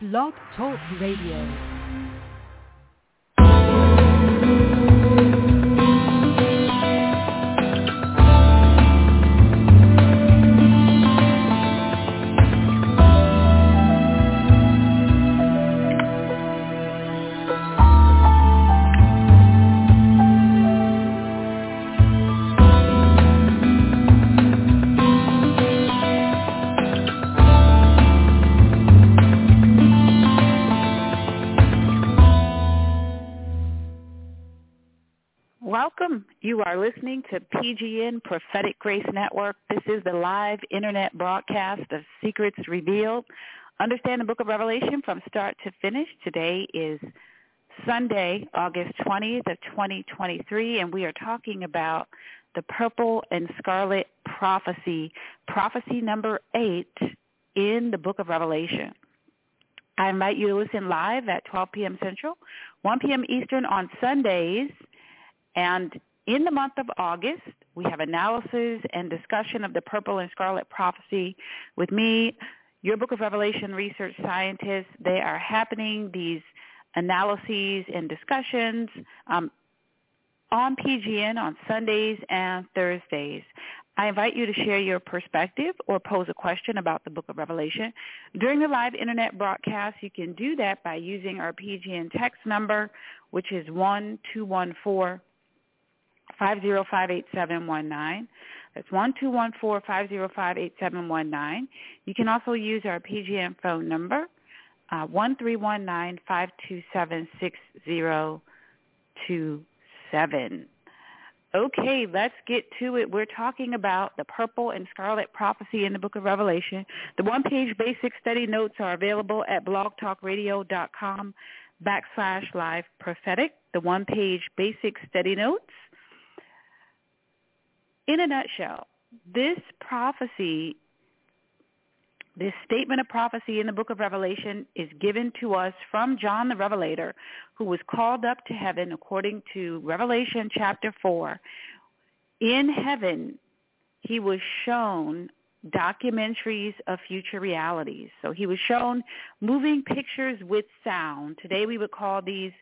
Blog Talk Radio. You are listening to PGN Prophetic Grace Network. This is the live internet broadcast of Secrets Revealed. Understand the book of Revelation from start to finish. Today is Sunday, August 20th of 2023, and we are talking about the purple and scarlet prophecy, prophecy number eight in the book of Revelation. I invite you to listen live at 12 p.m. Central, 1 p.m. Eastern on Sundays and in the month of August, we have analysis and discussion of the purple and scarlet prophecy with me, your Book of Revelation research scientist. They are happening, these analyses and discussions um, on PGN on Sundays and Thursdays. I invite you to share your perspective or pose a question about the book of Revelation. During the live internet broadcast, you can do that by using our PGN text number, which is 1214 5058719. That's 1214-505-8719. You can also use our PGN phone number, uh, 1319-527-6027. Okay, let's get to it. We're talking about the purple and scarlet prophecy in the book of Revelation. The one-page basic study notes are available at blogtalkradio.com backslash live prophetic. The one-page basic study notes in a nutshell, this prophecy, this statement of prophecy in the book of Revelation is given to us from John the Revelator, who was called up to heaven according to Revelation chapter 4. In heaven, he was shown documentaries of future realities. So he was shown moving pictures with sound. Today we would call these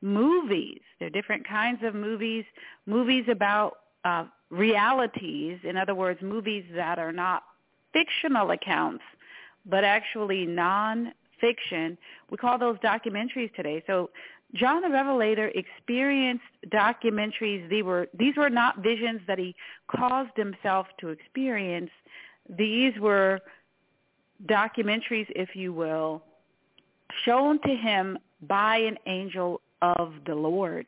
movies. There are different kinds of movies, movies about uh, realities, in other words, movies that are not fictional accounts, but actually non-fiction. We call those documentaries today. So John the Revelator experienced documentaries. These were, these were not visions that he caused himself to experience. These were documentaries, if you will, shown to him by an angel of the Lord.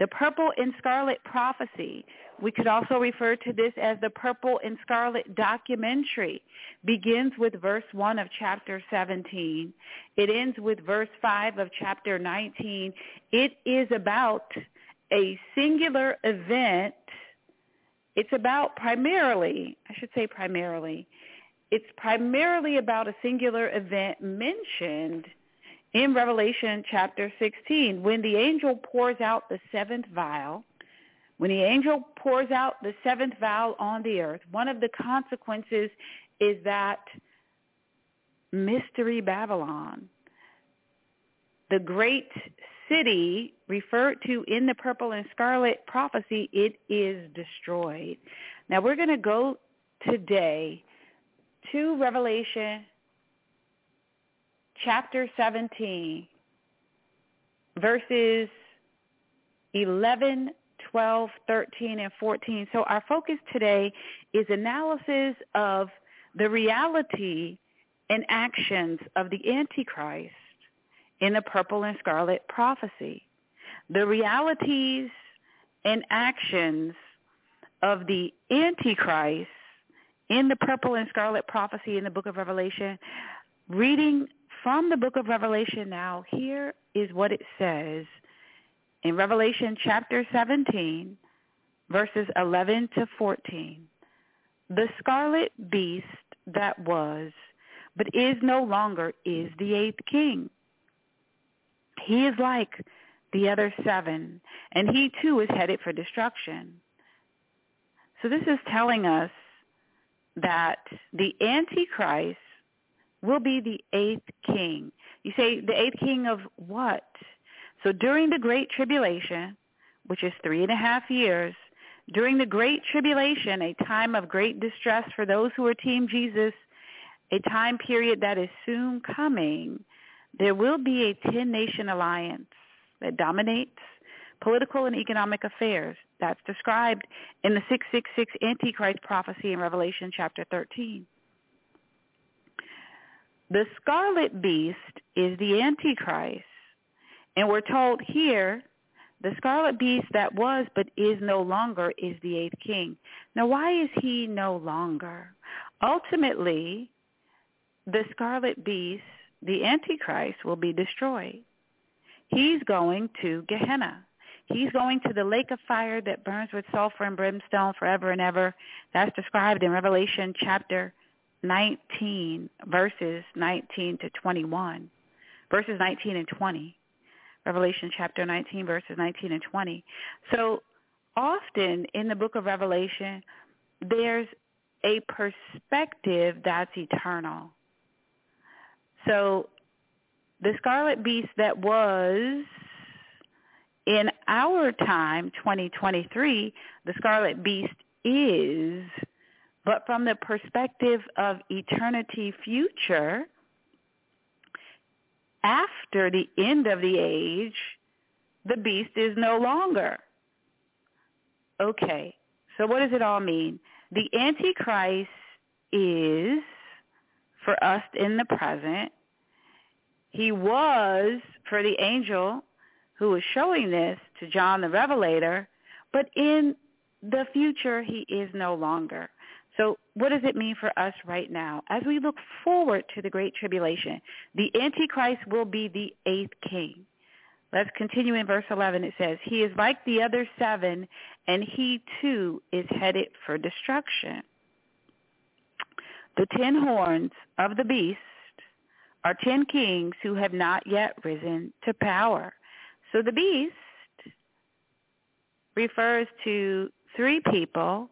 The purple and scarlet prophecy we could also refer to this as the Purple and Scarlet documentary. Begins with verse 1 of chapter 17. It ends with verse 5 of chapter 19. It is about a singular event. It's about primarily, I should say primarily, it's primarily about a singular event mentioned in Revelation chapter 16 when the angel pours out the seventh vial when the angel pours out the seventh vial on the earth, one of the consequences is that mystery Babylon, the great city referred to in the purple and scarlet prophecy, it is destroyed. Now we're going to go today to Revelation chapter 17, verses 11 12, 13, and 14. So our focus today is analysis of the reality and actions of the Antichrist in the purple and scarlet prophecy. The realities and actions of the Antichrist in the purple and scarlet prophecy in the book of Revelation. Reading from the book of Revelation now, here is what it says in Revelation chapter 17, verses 11 to 14, the scarlet beast that was, but is no longer, is the eighth king. He is like the other seven, and he too is headed for destruction. So this is telling us that the Antichrist will be the eighth king. You say the eighth king of what? So during the Great Tribulation, which is three and a half years, during the Great Tribulation, a time of great distress for those who are Team Jesus, a time period that is soon coming, there will be a 10-nation alliance that dominates political and economic affairs. That's described in the 666 Antichrist prophecy in Revelation chapter 13. The scarlet beast is the Antichrist. And we're told here, the scarlet beast that was but is no longer is the eighth king. Now, why is he no longer? Ultimately, the scarlet beast, the Antichrist, will be destroyed. He's going to Gehenna. He's going to the lake of fire that burns with sulfur and brimstone forever and ever. That's described in Revelation chapter 19, verses 19 to 21. Verses 19 and 20. Revelation chapter 19, verses 19 and 20. So often in the book of Revelation, there's a perspective that's eternal. So the scarlet beast that was in our time, 2023, the scarlet beast is, but from the perspective of eternity future, after the end of the age, the beast is no longer. Okay, so what does it all mean? The Antichrist is, for us in the present, he was for the angel who was showing this to John the Revelator, but in the future he is no longer. So what does it mean for us right now? As we look forward to the Great Tribulation, the Antichrist will be the eighth king. Let's continue in verse 11. It says, He is like the other seven, and he too is headed for destruction. The ten horns of the beast are ten kings who have not yet risen to power. So the beast refers to three people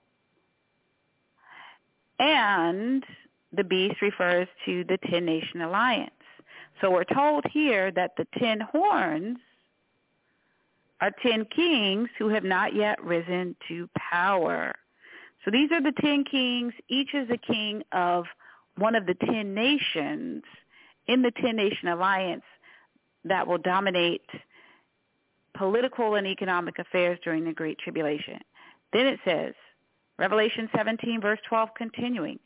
and the beast refers to the ten nation alliance. So we're told here that the ten horns are ten kings who have not yet risen to power. So these are the ten kings. Each is a king of one of the ten nations in the ten nation alliance that will dominate political and economic affairs during the Great Tribulation. Then it says, Revelation 17, verse 12, continuing,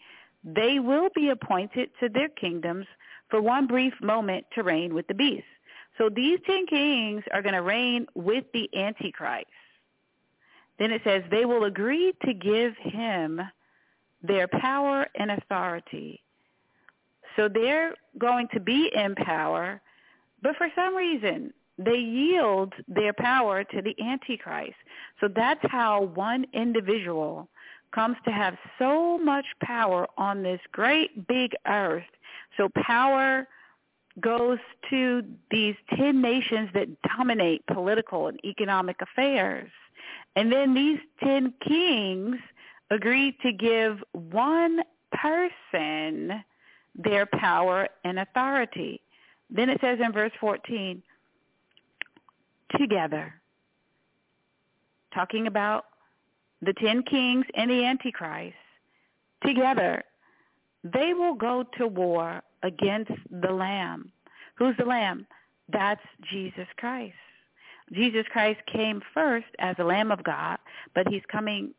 they will be appointed to their kingdoms for one brief moment to reign with the beast. So these ten kings are going to reign with the Antichrist. Then it says they will agree to give him their power and authority. So they're going to be in power, but for some reason they yield their power to the Antichrist. So that's how one individual comes to have so much power on this great big earth. So power goes to these 10 nations that dominate political and economic affairs. And then these 10 kings agree to give one person their power and authority. Then it says in verse 14, together, talking about the ten kings and the Antichrist, together, they will go to war against the Lamb. Who's the Lamb? That's Jesus Christ. Jesus Christ came first as the Lamb of God, but he's coming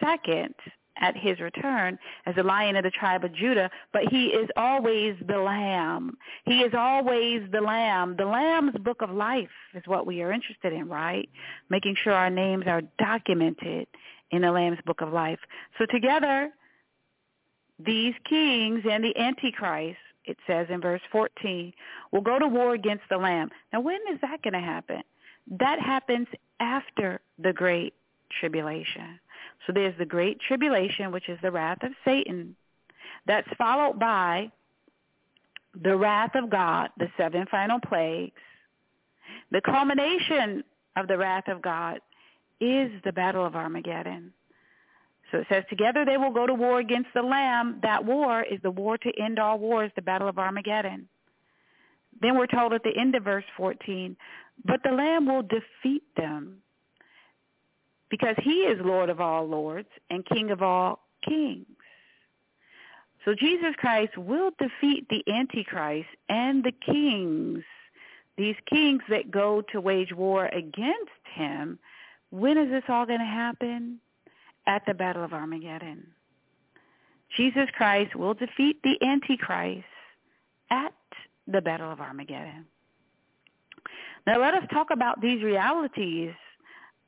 second at his return as the lion of the tribe of Judah, but he is always the lamb. He is always the lamb. The lamb's book of life is what we are interested in, right? Making sure our names are documented in the lamb's book of life. So together, these kings and the antichrist, it says in verse 14, will go to war against the lamb. Now when is that going to happen? That happens after the great tribulation. So there's the great tribulation, which is the wrath of Satan. That's followed by the wrath of God, the seven final plagues. The culmination of the wrath of God is the battle of Armageddon. So it says, together they will go to war against the Lamb. That war is the war to end all wars, the Battle of Armageddon. Then we're told at the end of verse 14, but the Lamb will defeat them because he is Lord of all lords and King of all kings. So Jesus Christ will defeat the Antichrist and the kings, these kings that go to wage war against him. When is this all going to happen? At the Battle of Armageddon. Jesus Christ will defeat the Antichrist at the Battle of Armageddon. Now let us talk about these realities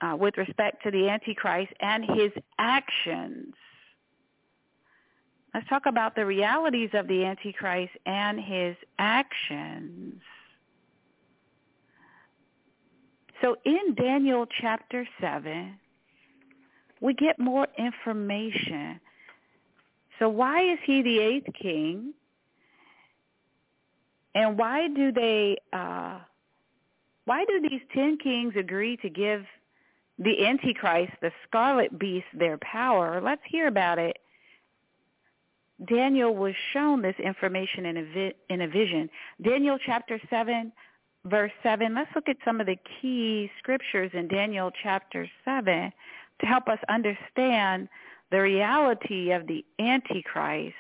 uh, with respect to the Antichrist and his actions. Let's talk about the realities of the Antichrist and his actions. So in Daniel chapter 7, we get more information. So why is he the eighth king? And why do they uh, why do these ten kings agree to give the Antichrist, the scarlet beast, their power? Let's hear about it. Daniel was shown this information in a, vi- in a vision. Daniel chapter 7, verse 7. Let's look at some of the key scriptures in Daniel chapter 7 to help us understand the reality of the Antichrist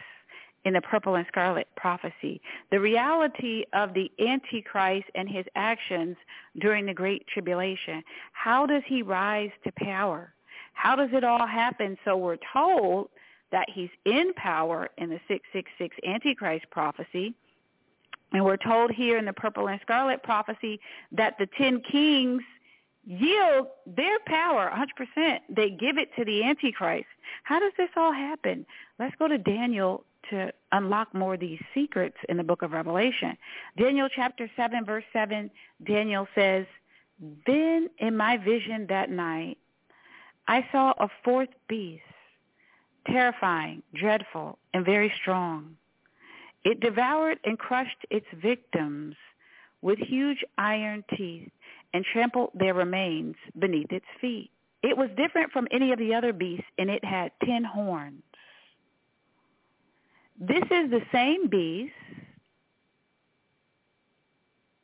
in the purple and scarlet prophecy. The reality of the Antichrist and his actions during the Great Tribulation. How does he rise to power? How does it all happen? So we're told that he's in power in the 666 Antichrist prophecy. And we're told here in the purple and scarlet prophecy that the ten kings yield their power 100%. They give it to the Antichrist. How does this all happen? Let's go to Daniel to unlock more of these secrets in the book of Revelation. Daniel chapter 7 verse 7, Daniel says, Then in my vision that night, I saw a fourth beast, terrifying, dreadful, and very strong. It devoured and crushed its victims with huge iron teeth and trampled their remains beneath its feet. It was different from any of the other beasts, and it had ten horns. This is the same beast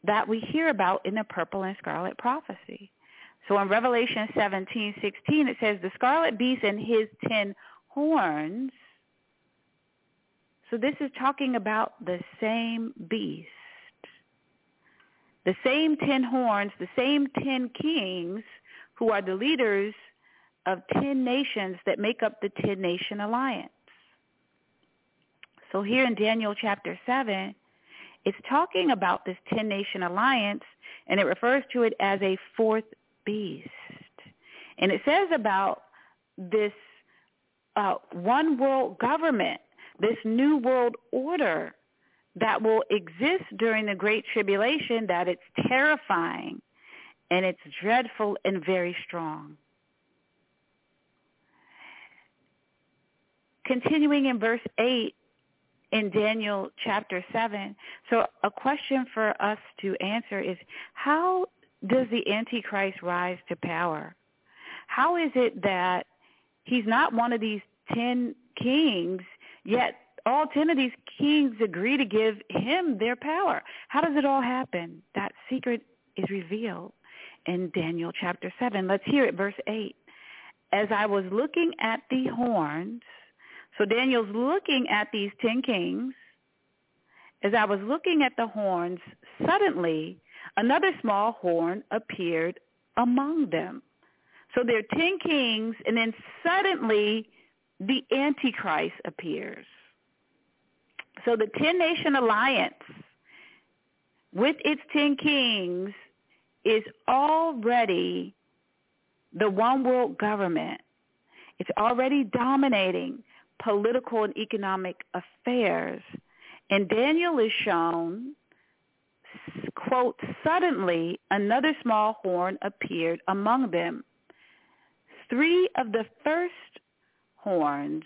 that we hear about in the purple and scarlet prophecy. So in Revelation 17, 16, it says, the scarlet beast and his ten horns. So this is talking about the same beast. The same ten horns, the same ten kings who are the leaders of ten nations that make up the ten nation alliance. So here in Daniel chapter 7, it's talking about this 10-nation alliance, and it refers to it as a fourth beast. And it says about this uh, one world government, this new world order that will exist during the Great Tribulation, that it's terrifying and it's dreadful and very strong. Continuing in verse 8, in Daniel chapter 7. So a question for us to answer is how does the Antichrist rise to power? How is it that he's not one of these 10 kings, yet all 10 of these kings agree to give him their power? How does it all happen? That secret is revealed in Daniel chapter 7. Let's hear it, verse 8. As I was looking at the horns, so Daniel's looking at these ten kings. As I was looking at the horns, suddenly another small horn appeared among them. So there are ten kings, and then suddenly the Antichrist appears. So the ten-nation alliance with its ten kings is already the one world government. It's already dominating political and economic affairs. And Daniel is shown, quote, suddenly another small horn appeared among them. Three of the first horns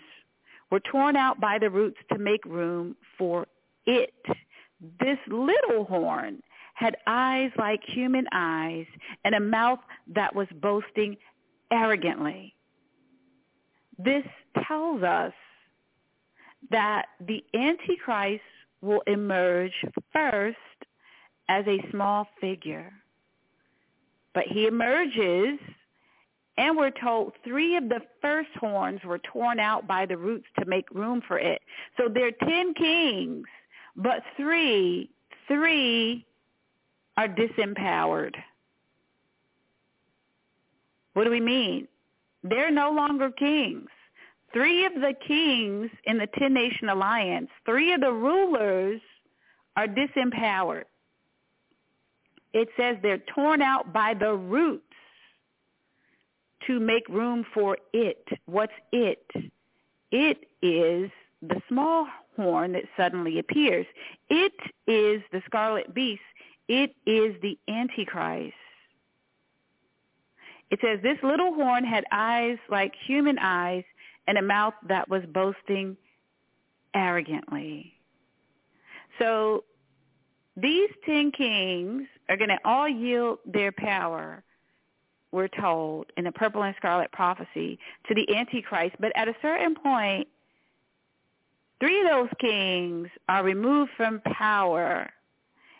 were torn out by the roots to make room for it. This little horn had eyes like human eyes and a mouth that was boasting arrogantly. This tells us that the Antichrist will emerge first as a small figure. But he emerges, and we're told three of the first horns were torn out by the roots to make room for it. So there are ten kings, but three, three are disempowered. What do we mean? They're no longer kings. Three of the kings in the 10-nation alliance, three of the rulers are disempowered. It says they're torn out by the roots to make room for it. What's it? It is the small horn that suddenly appears. It is the scarlet beast. It is the Antichrist. It says, this little horn had eyes like human eyes and a mouth that was boasting arrogantly. So these ten kings are going to all yield their power, we're told, in the purple and scarlet prophecy, to the Antichrist. But at a certain point, three of those kings are removed from power,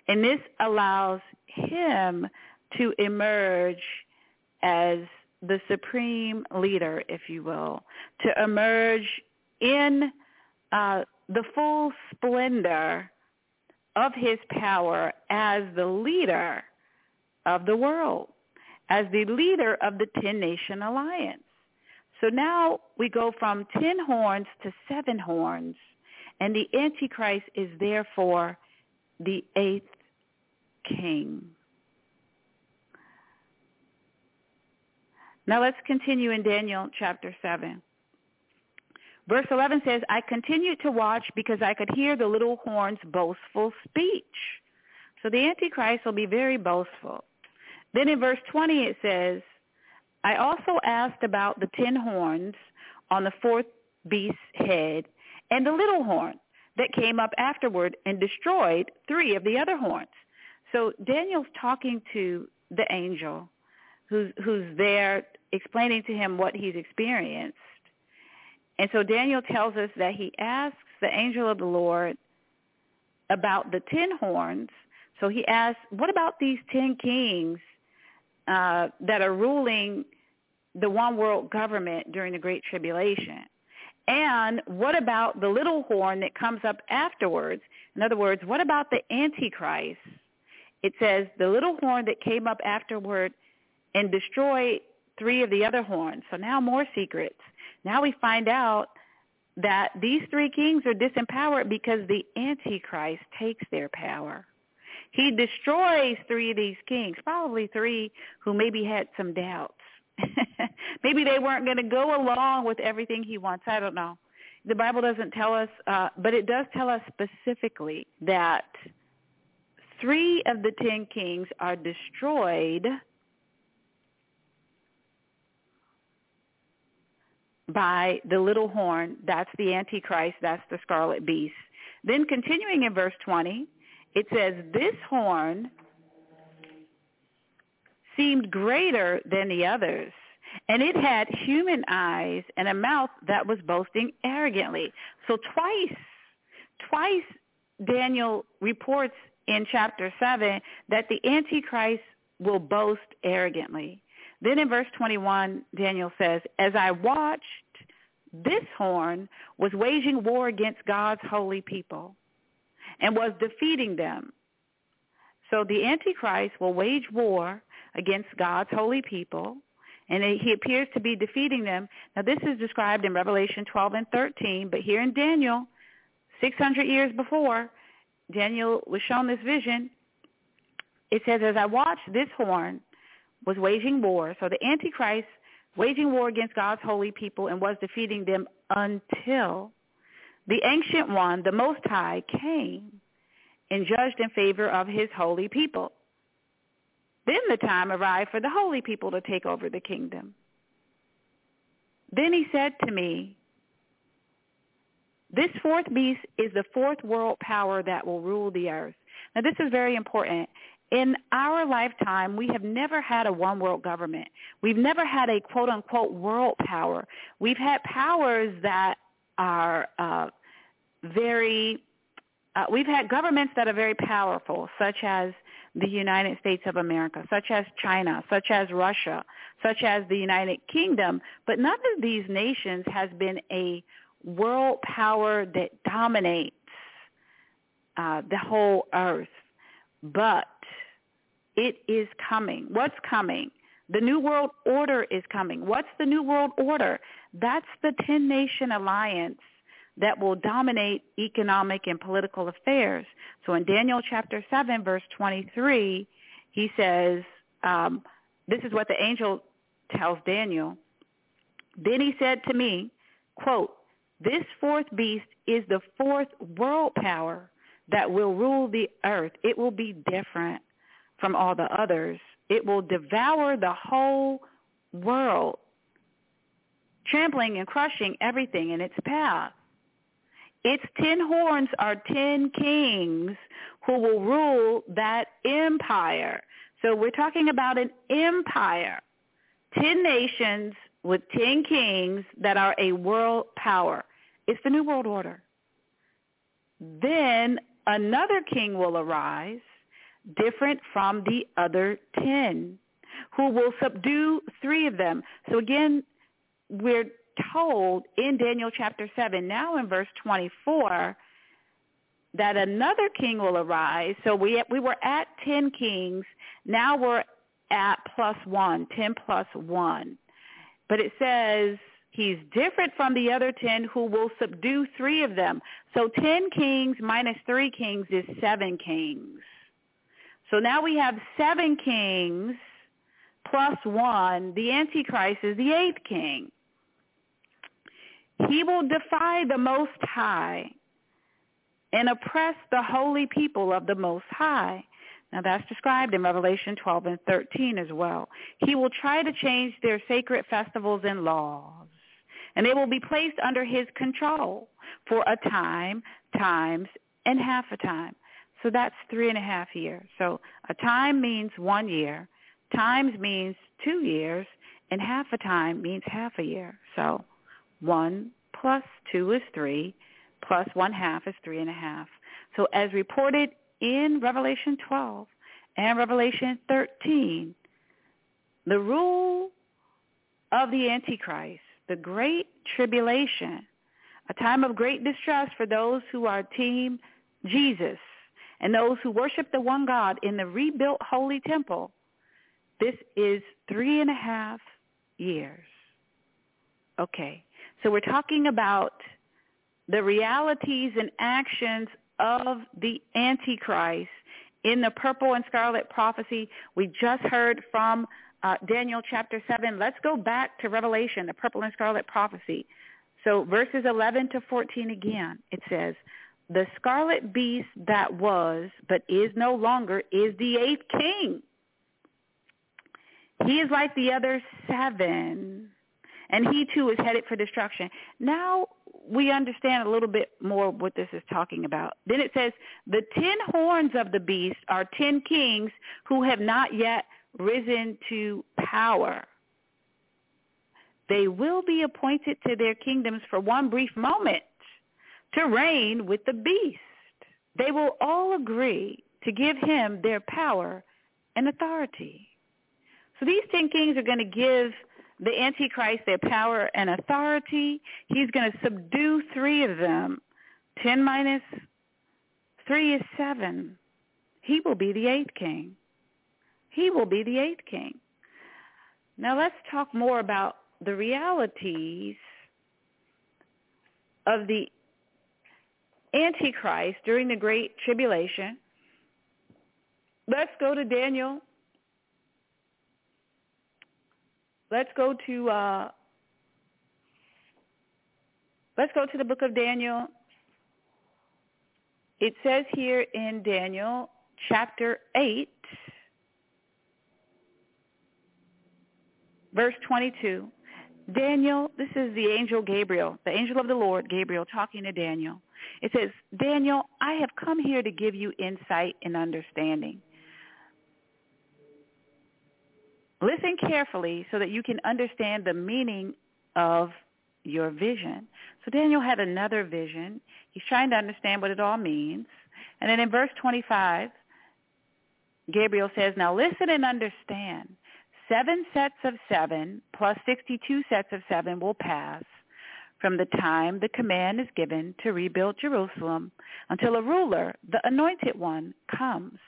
and this allows him to emerge as the supreme leader, if you will, to emerge in uh, the full splendor of his power as the leader of the world, as the leader of the 10-nation alliance. So now we go from 10 horns to seven horns, and the Antichrist is therefore the eighth king. Now let's continue in Daniel chapter 7. Verse 11 says, I continued to watch because I could hear the little horn's boastful speech. So the Antichrist will be very boastful. Then in verse 20 it says, I also asked about the ten horns on the fourth beast's head and the little horn that came up afterward and destroyed three of the other horns. So Daniel's talking to the angel who's, who's there explaining to him what he's experienced. And so Daniel tells us that he asks the angel of the Lord about the ten horns. So he asks, what about these ten kings uh, that are ruling the one world government during the Great Tribulation? And what about the little horn that comes up afterwards? In other words, what about the Antichrist? It says the little horn that came up afterward and destroyed three of the other horns. So now more secrets. Now we find out that these three kings are disempowered because the Antichrist takes their power. He destroys three of these kings, probably three who maybe had some doubts. maybe they weren't going to go along with everything he wants. I don't know. The Bible doesn't tell us, uh, but it does tell us specifically that three of the ten kings are destroyed by the little horn. That's the Antichrist. That's the scarlet beast. Then continuing in verse 20, it says, this horn seemed greater than the others, and it had human eyes and a mouth that was boasting arrogantly. So twice, twice Daniel reports in chapter 7 that the Antichrist will boast arrogantly. Then in verse 21, Daniel says, as I watched, this horn was waging war against God's holy people and was defeating them. So the Antichrist will wage war against God's holy people, and he appears to be defeating them. Now this is described in Revelation 12 and 13, but here in Daniel, 600 years before, Daniel was shown this vision. It says, as I watched this horn, was waging war. So the Antichrist waging war against God's holy people and was defeating them until the ancient one, the Most High, came and judged in favor of his holy people. Then the time arrived for the holy people to take over the kingdom. Then he said to me, this fourth beast is the fourth world power that will rule the earth. Now this is very important. In our lifetime, we have never had a one world government. We've never had a quote unquote world power. We've had powers that are uh, very, uh, we've had governments that are very powerful, such as the United States of America, such as China, such as Russia, such as the United Kingdom. But none of these nations has been a world power that dominates uh, the whole earth. But it is coming. What's coming? The New World Order is coming. What's the New World Order? That's the 10-nation alliance that will dominate economic and political affairs. So in Daniel chapter 7, verse 23, he says, um, this is what the angel tells Daniel. Then he said to me, quote, this fourth beast is the fourth world power that will rule the earth. It will be different from all the others. It will devour the whole world, trampling and crushing everything in its path. Its ten horns are ten kings who will rule that empire. So we're talking about an empire. Ten nations with ten kings that are a world power. It's the New World Order. Then another king will arise different from the other ten, who will subdue three of them. So again, we're told in Daniel chapter 7, now in verse 24, that another king will arise. So we, we were at 10 kings. Now we're at plus one, 10 plus one. But it says he's different from the other 10 who will subdue three of them. So 10 kings minus three kings is seven kings. So now we have seven kings plus one. The Antichrist is the eighth king. He will defy the Most High and oppress the holy people of the Most High. Now that's described in Revelation 12 and 13 as well. He will try to change their sacred festivals and laws, and they will be placed under his control for a time, times, and half a time. So that's three and a half years. So a time means one year, times means two years, and half a time means half a year. So one plus two is three, plus one half is three and a half. So as reported in Revelation 12 and Revelation 13, the rule of the Antichrist, the great tribulation, a time of great distress for those who are team Jesus, and those who worship the one God in the rebuilt holy temple, this is three and a half years. Okay, so we're talking about the realities and actions of the Antichrist in the purple and scarlet prophecy. We just heard from uh, Daniel chapter 7. Let's go back to Revelation, the purple and scarlet prophecy. So verses 11 to 14 again, it says, the scarlet beast that was, but is no longer, is the eighth king. He is like the other seven, and he too is headed for destruction. Now we understand a little bit more what this is talking about. Then it says, the ten horns of the beast are ten kings who have not yet risen to power. They will be appointed to their kingdoms for one brief moment to reign with the beast. They will all agree to give him their power and authority. So these ten kings are going to give the Antichrist their power and authority. He's going to subdue three of them. Ten minus three is seven. He will be the eighth king. He will be the eighth king. Now let's talk more about the realities of the Antichrist during the Great Tribulation. Let's go to Daniel. Let's go to uh, let's go to the book of Daniel. It says here in Daniel chapter 8, verse 22. Daniel, this is the angel Gabriel, the angel of the Lord, Gabriel, talking to Daniel. It says, Daniel, I have come here to give you insight and understanding. Listen carefully so that you can understand the meaning of your vision. So Daniel had another vision. He's trying to understand what it all means. And then in verse 25, Gabriel says, Now listen and understand. Seven sets of seven plus 62 sets of seven will pass from the time the command is given to rebuild Jerusalem until a ruler, the anointed one, comes.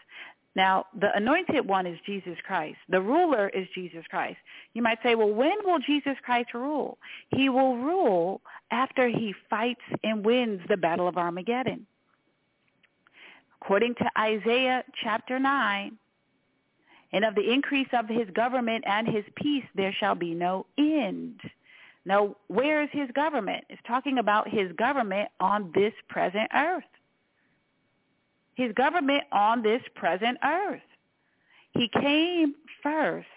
Now, the anointed one is Jesus Christ. The ruler is Jesus Christ. You might say, well, when will Jesus Christ rule? He will rule after he fights and wins the battle of Armageddon. According to Isaiah chapter 9, and of the increase of his government and his peace there shall be no end. Now, where is his government? It's talking about his government on this present earth. His government on this present earth. He came first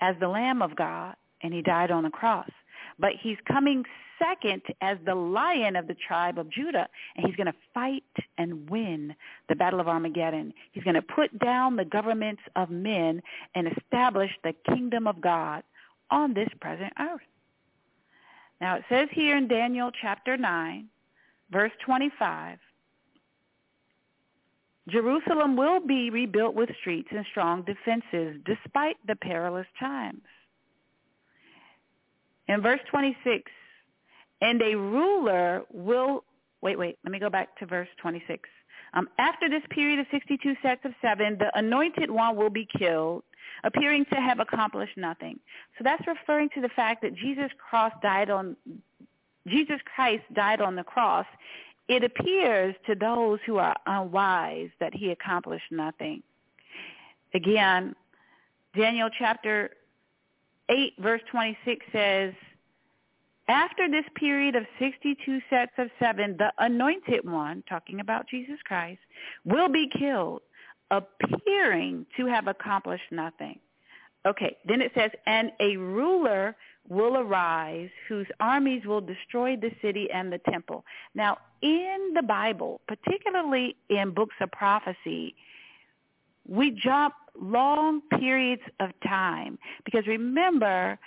as the Lamb of God, and he died on the cross. But he's coming second as the lion of the tribe of Judah, and he's going to fight and win the battle of Armageddon. He's going to put down the governments of men and establish the kingdom of God on this present earth. Now it says here in Daniel chapter 9, verse 25, Jerusalem will be rebuilt with streets and strong defenses despite the perilous times. In verse 26, and a ruler will, wait, wait, let me go back to verse 26. Um, after this period of 62 sets of seven, the anointed one will be killed, appearing to have accomplished nothing. So that's referring to the fact that Jesus Christ died on Jesus Christ died on the cross. It appears to those who are unwise that he accomplished nothing. Again, Daniel chapter 8 verse 26 says, after this period of 62 sets of seven, the anointed one, talking about Jesus Christ, will be killed, appearing to have accomplished nothing. Okay, then it says, and a ruler will arise whose armies will destroy the city and the temple. Now, in the Bible, particularly in books of prophecy, we jump long periods of time because remember,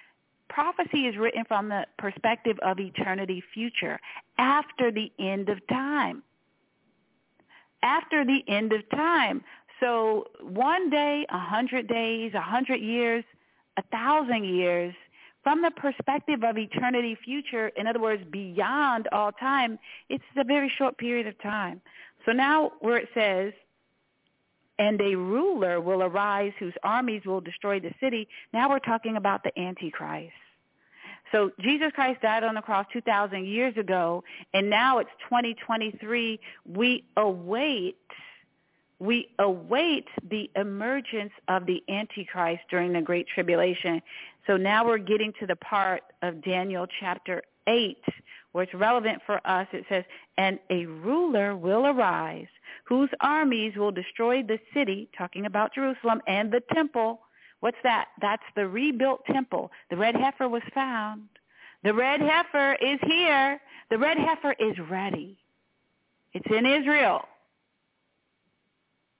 prophecy is written from the perspective of eternity future after the end of time. After the end of time. So one day, a hundred days, a hundred years, a thousand years, from the perspective of eternity future, in other words, beyond all time, it's a very short period of time. So now where it says, and a ruler will arise whose armies will destroy the city. Now we're talking about the Antichrist. So Jesus Christ died on the cross 2,000 years ago, and now it's 2023. We await, we await the emergence of the Antichrist during the Great Tribulation. So now we're getting to the part of Daniel chapter 8 where it's relevant for us. It says, and a ruler will arise whose armies will destroy the city, talking about Jerusalem, and the temple. What's that? That's the rebuilt temple. The red heifer was found. The red heifer is here. The red heifer is ready. It's in Israel.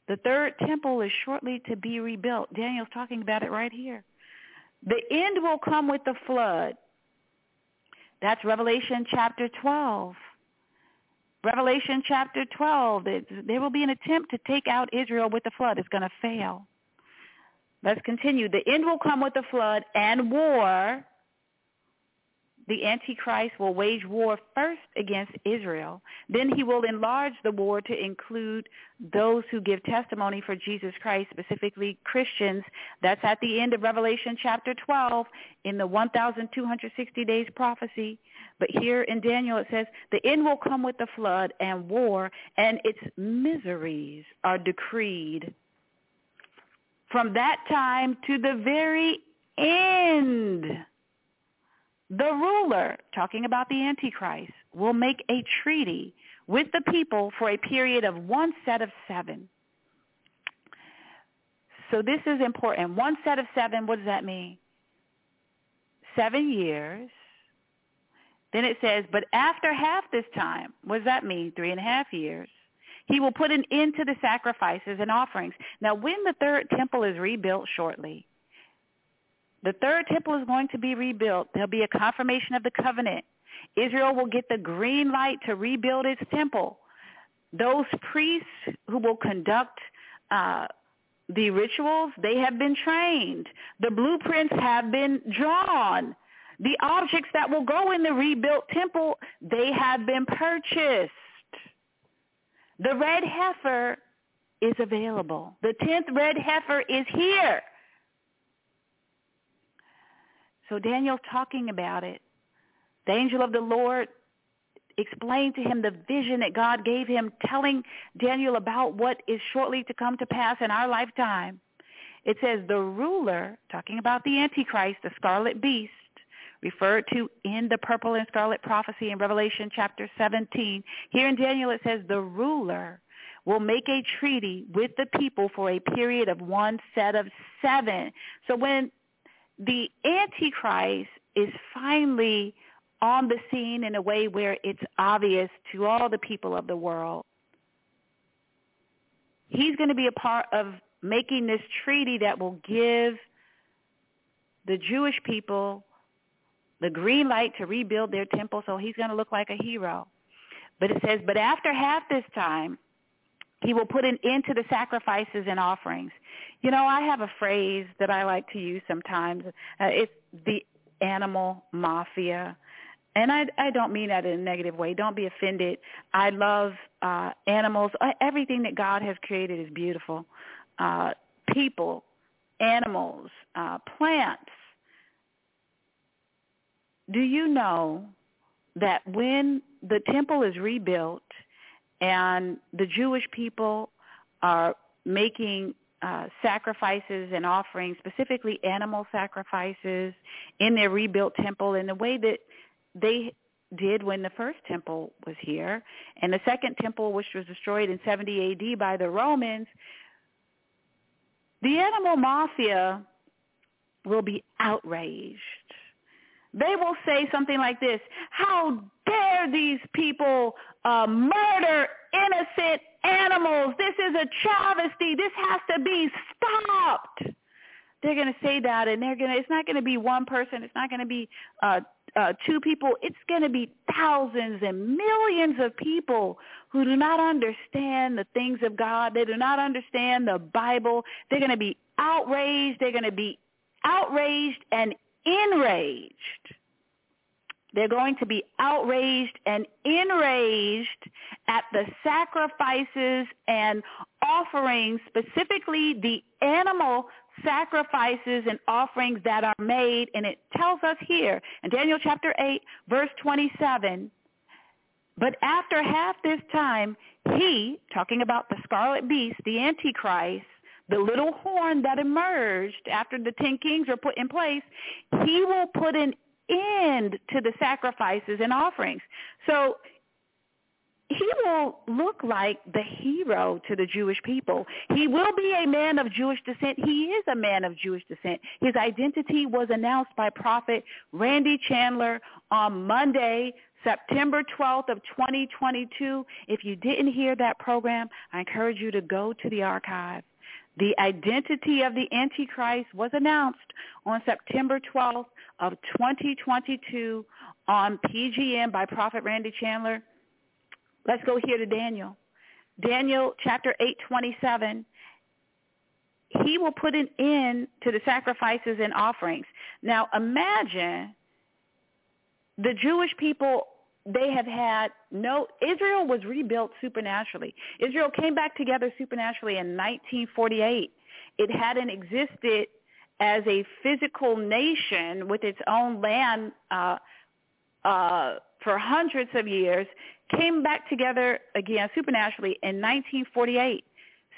The third temple is shortly to be rebuilt. Daniel's talking about it right here. The end will come with the flood. That's Revelation chapter 12. Revelation chapter 12, there will be an attempt to take out Israel with the flood. It's going to fail. Let's continue. The end will come with the flood and war the Antichrist will wage war first against Israel. Then he will enlarge the war to include those who give testimony for Jesus Christ, specifically Christians. That's at the end of Revelation chapter 12 in the 1,260 days prophecy. But here in Daniel it says, the end will come with the flood and war, and its miseries are decreed. From that time to the very end the ruler, talking about the Antichrist, will make a treaty with the people for a period of one set of seven. So this is important. One set of seven, what does that mean? Seven years. Then it says, but after half this time, what does that mean? Three and a half years. He will put an end to the sacrifices and offerings. Now, when the third temple is rebuilt shortly, The third temple is going to be rebuilt. There'll be a confirmation of the covenant. Israel will get the green light to rebuild its temple. Those priests who will conduct uh, the rituals, they have been trained. The blueprints have been drawn. The objects that will go in the rebuilt temple, they have been purchased. The red heifer is available. The tenth red heifer is here. So Daniel's talking about it. The angel of the Lord explained to him the vision that God gave him, telling Daniel about what is shortly to come to pass in our lifetime. It says the ruler, talking about the Antichrist, the scarlet beast, referred to in the purple and scarlet prophecy in Revelation chapter 17. Here in Daniel it says the ruler will make a treaty with the people for a period of one set of seven. So when the Antichrist is finally on the scene in a way where it's obvious to all the people of the world. He's going to be a part of making this treaty that will give the Jewish people the green light to rebuild their temple, so he's going to look like a hero. But it says, but after half this time, he will put an end to the sacrifices and offerings. You know, I have a phrase that I like to use sometimes. Uh, it's the animal mafia and I, I don't mean that in a negative way. Don't be offended. I love uh, animals. Everything that God has created is beautiful. Uh, people, animals, uh, plants. Do you know that when the temple is rebuilt and the Jewish people are making uh, sacrifices and offerings, specifically animal sacrifices, in their rebuilt temple, in the way that they did when the first temple was here. And the second temple, which was destroyed in 70 AD by the Romans, the animal mafia will be outraged. They will say something like this, how dare these people uh, murder innocent animals? This is a travesty. This has to be stopped. They're going to say that, and they're going to. It's not going to be one person. It's not going to be uh, uh, two people, it's going to be thousands and millions of people who do not understand the things of God. They do not understand the Bible. They're going to be outraged. They're going to be outraged and enraged. They're going to be outraged and enraged at the sacrifices and offerings, specifically the animal sacrifices and offerings that are made. And it tells us here in Daniel chapter 8, verse 27, but after half this time, he, talking about the scarlet beast, the Antichrist, the little horn that emerged after the ten kings were put in place, he will put an end to the sacrifices and offerings. So he will look like the hero to the Jewish people. He will be a man of Jewish descent. He is a man of Jewish descent. His identity was announced by Prophet Randy Chandler on Monday, September 12th of 2022. If you didn't hear that program, I encourage you to go to the archive. The identity of the Antichrist was announced on September 12th of 2022 on PGN by Prophet Randy Chandler. Let's go here to Daniel. Daniel chapter 8, 27. He will put an end to the sacrifices and offerings. Now imagine the Jewish people, they have had no, Israel was rebuilt supernaturally. Israel came back together supernaturally in 1948. It hadn't existed as a physical nation with its own land uh, uh, for hundreds of years came back together again supernaturally in 1948.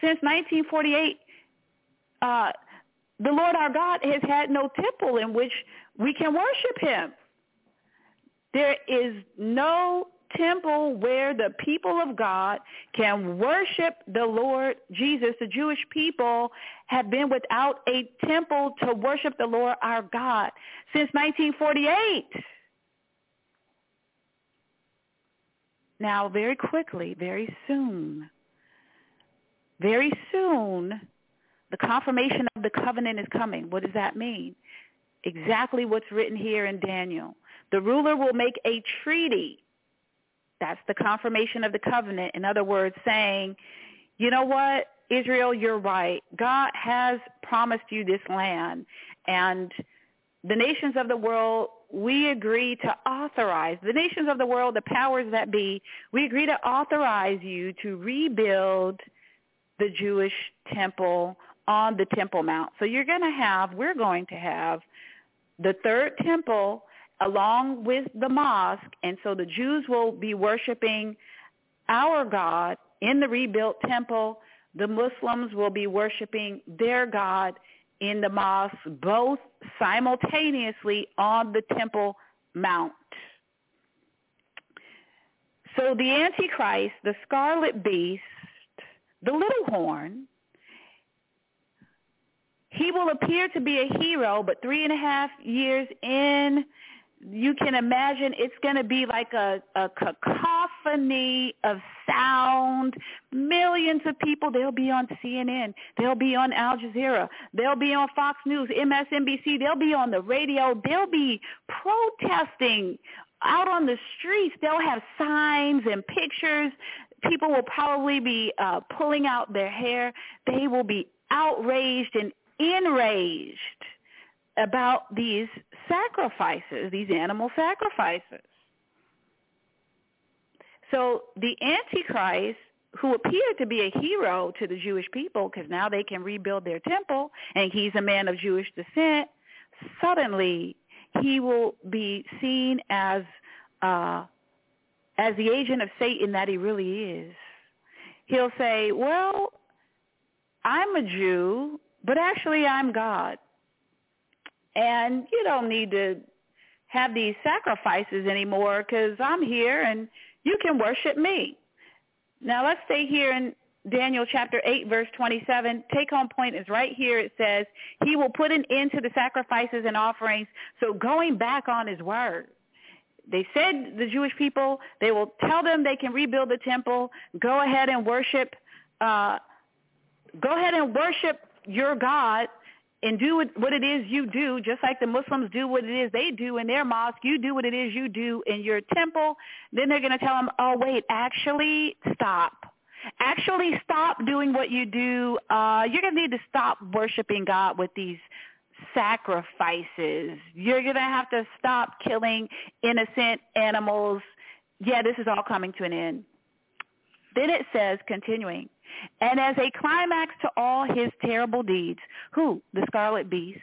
Since 1948, uh, the Lord our God has had no temple in which we can worship him. There is no temple where the people of God can worship the Lord Jesus. The Jewish people have been without a temple to worship the Lord our God since 1948. Now, very quickly, very soon, very soon, the confirmation of the covenant is coming. What does that mean? exactly what's written here in Daniel. The ruler will make a treaty. That's the confirmation of the covenant. In other words, saying, you know what, Israel, you're right. God has promised you this land. And the nations of the world, we agree to authorize, the nations of the world, the powers that be, we agree to authorize you to rebuild the Jewish temple on the Temple Mount. So you're going to have, we're going to have the third temple along with the mosque. And so the Jews will be worshiping our God in the rebuilt temple. The Muslims will be worshiping their God in the mosque, both simultaneously on the Temple Mount. So the Antichrist, the scarlet beast, the little horn, he will appear to be a hero, but three and a half years in, you can imagine it's going to be like a, a cacophony of sound. Millions of people, they'll be on CNN. They'll be on Al Jazeera. They'll be on Fox News, MSNBC. They'll be on the radio. They'll be protesting out on the streets. They'll have signs and pictures. People will probably be uh, pulling out their hair. They will be outraged and enraged about these sacrifices, these animal sacrifices. So the Antichrist, who appeared to be a hero to the Jewish people because now they can rebuild their temple, and he's a man of Jewish descent, suddenly he will be seen as uh, as the agent of Satan that he really is. He'll say, well, I'm a Jew, but actually I'm God. And you don't need to have these sacrifices anymore because I'm here and you can worship me. Now let's stay here in Daniel chapter 8 verse 27. Take home point is right here. It says, he will put an end to the sacrifices and offerings. So going back on his word. They said the Jewish people, they will tell them they can rebuild the temple. Go ahead and worship, uh, go ahead and worship your God and do what it is you do, just like the Muslims do what it is they do in their mosque. You do what it is you do in your temple. Then they're going to tell them, oh, wait, actually stop. Actually stop doing what you do. Uh, you're going to need to stop worshiping God with these sacrifices. You're going to have to stop killing innocent animals. Yeah, this is all coming to an end. Then it says, continuing, and as a climax to all his terrible deeds, who? The scarlet beast.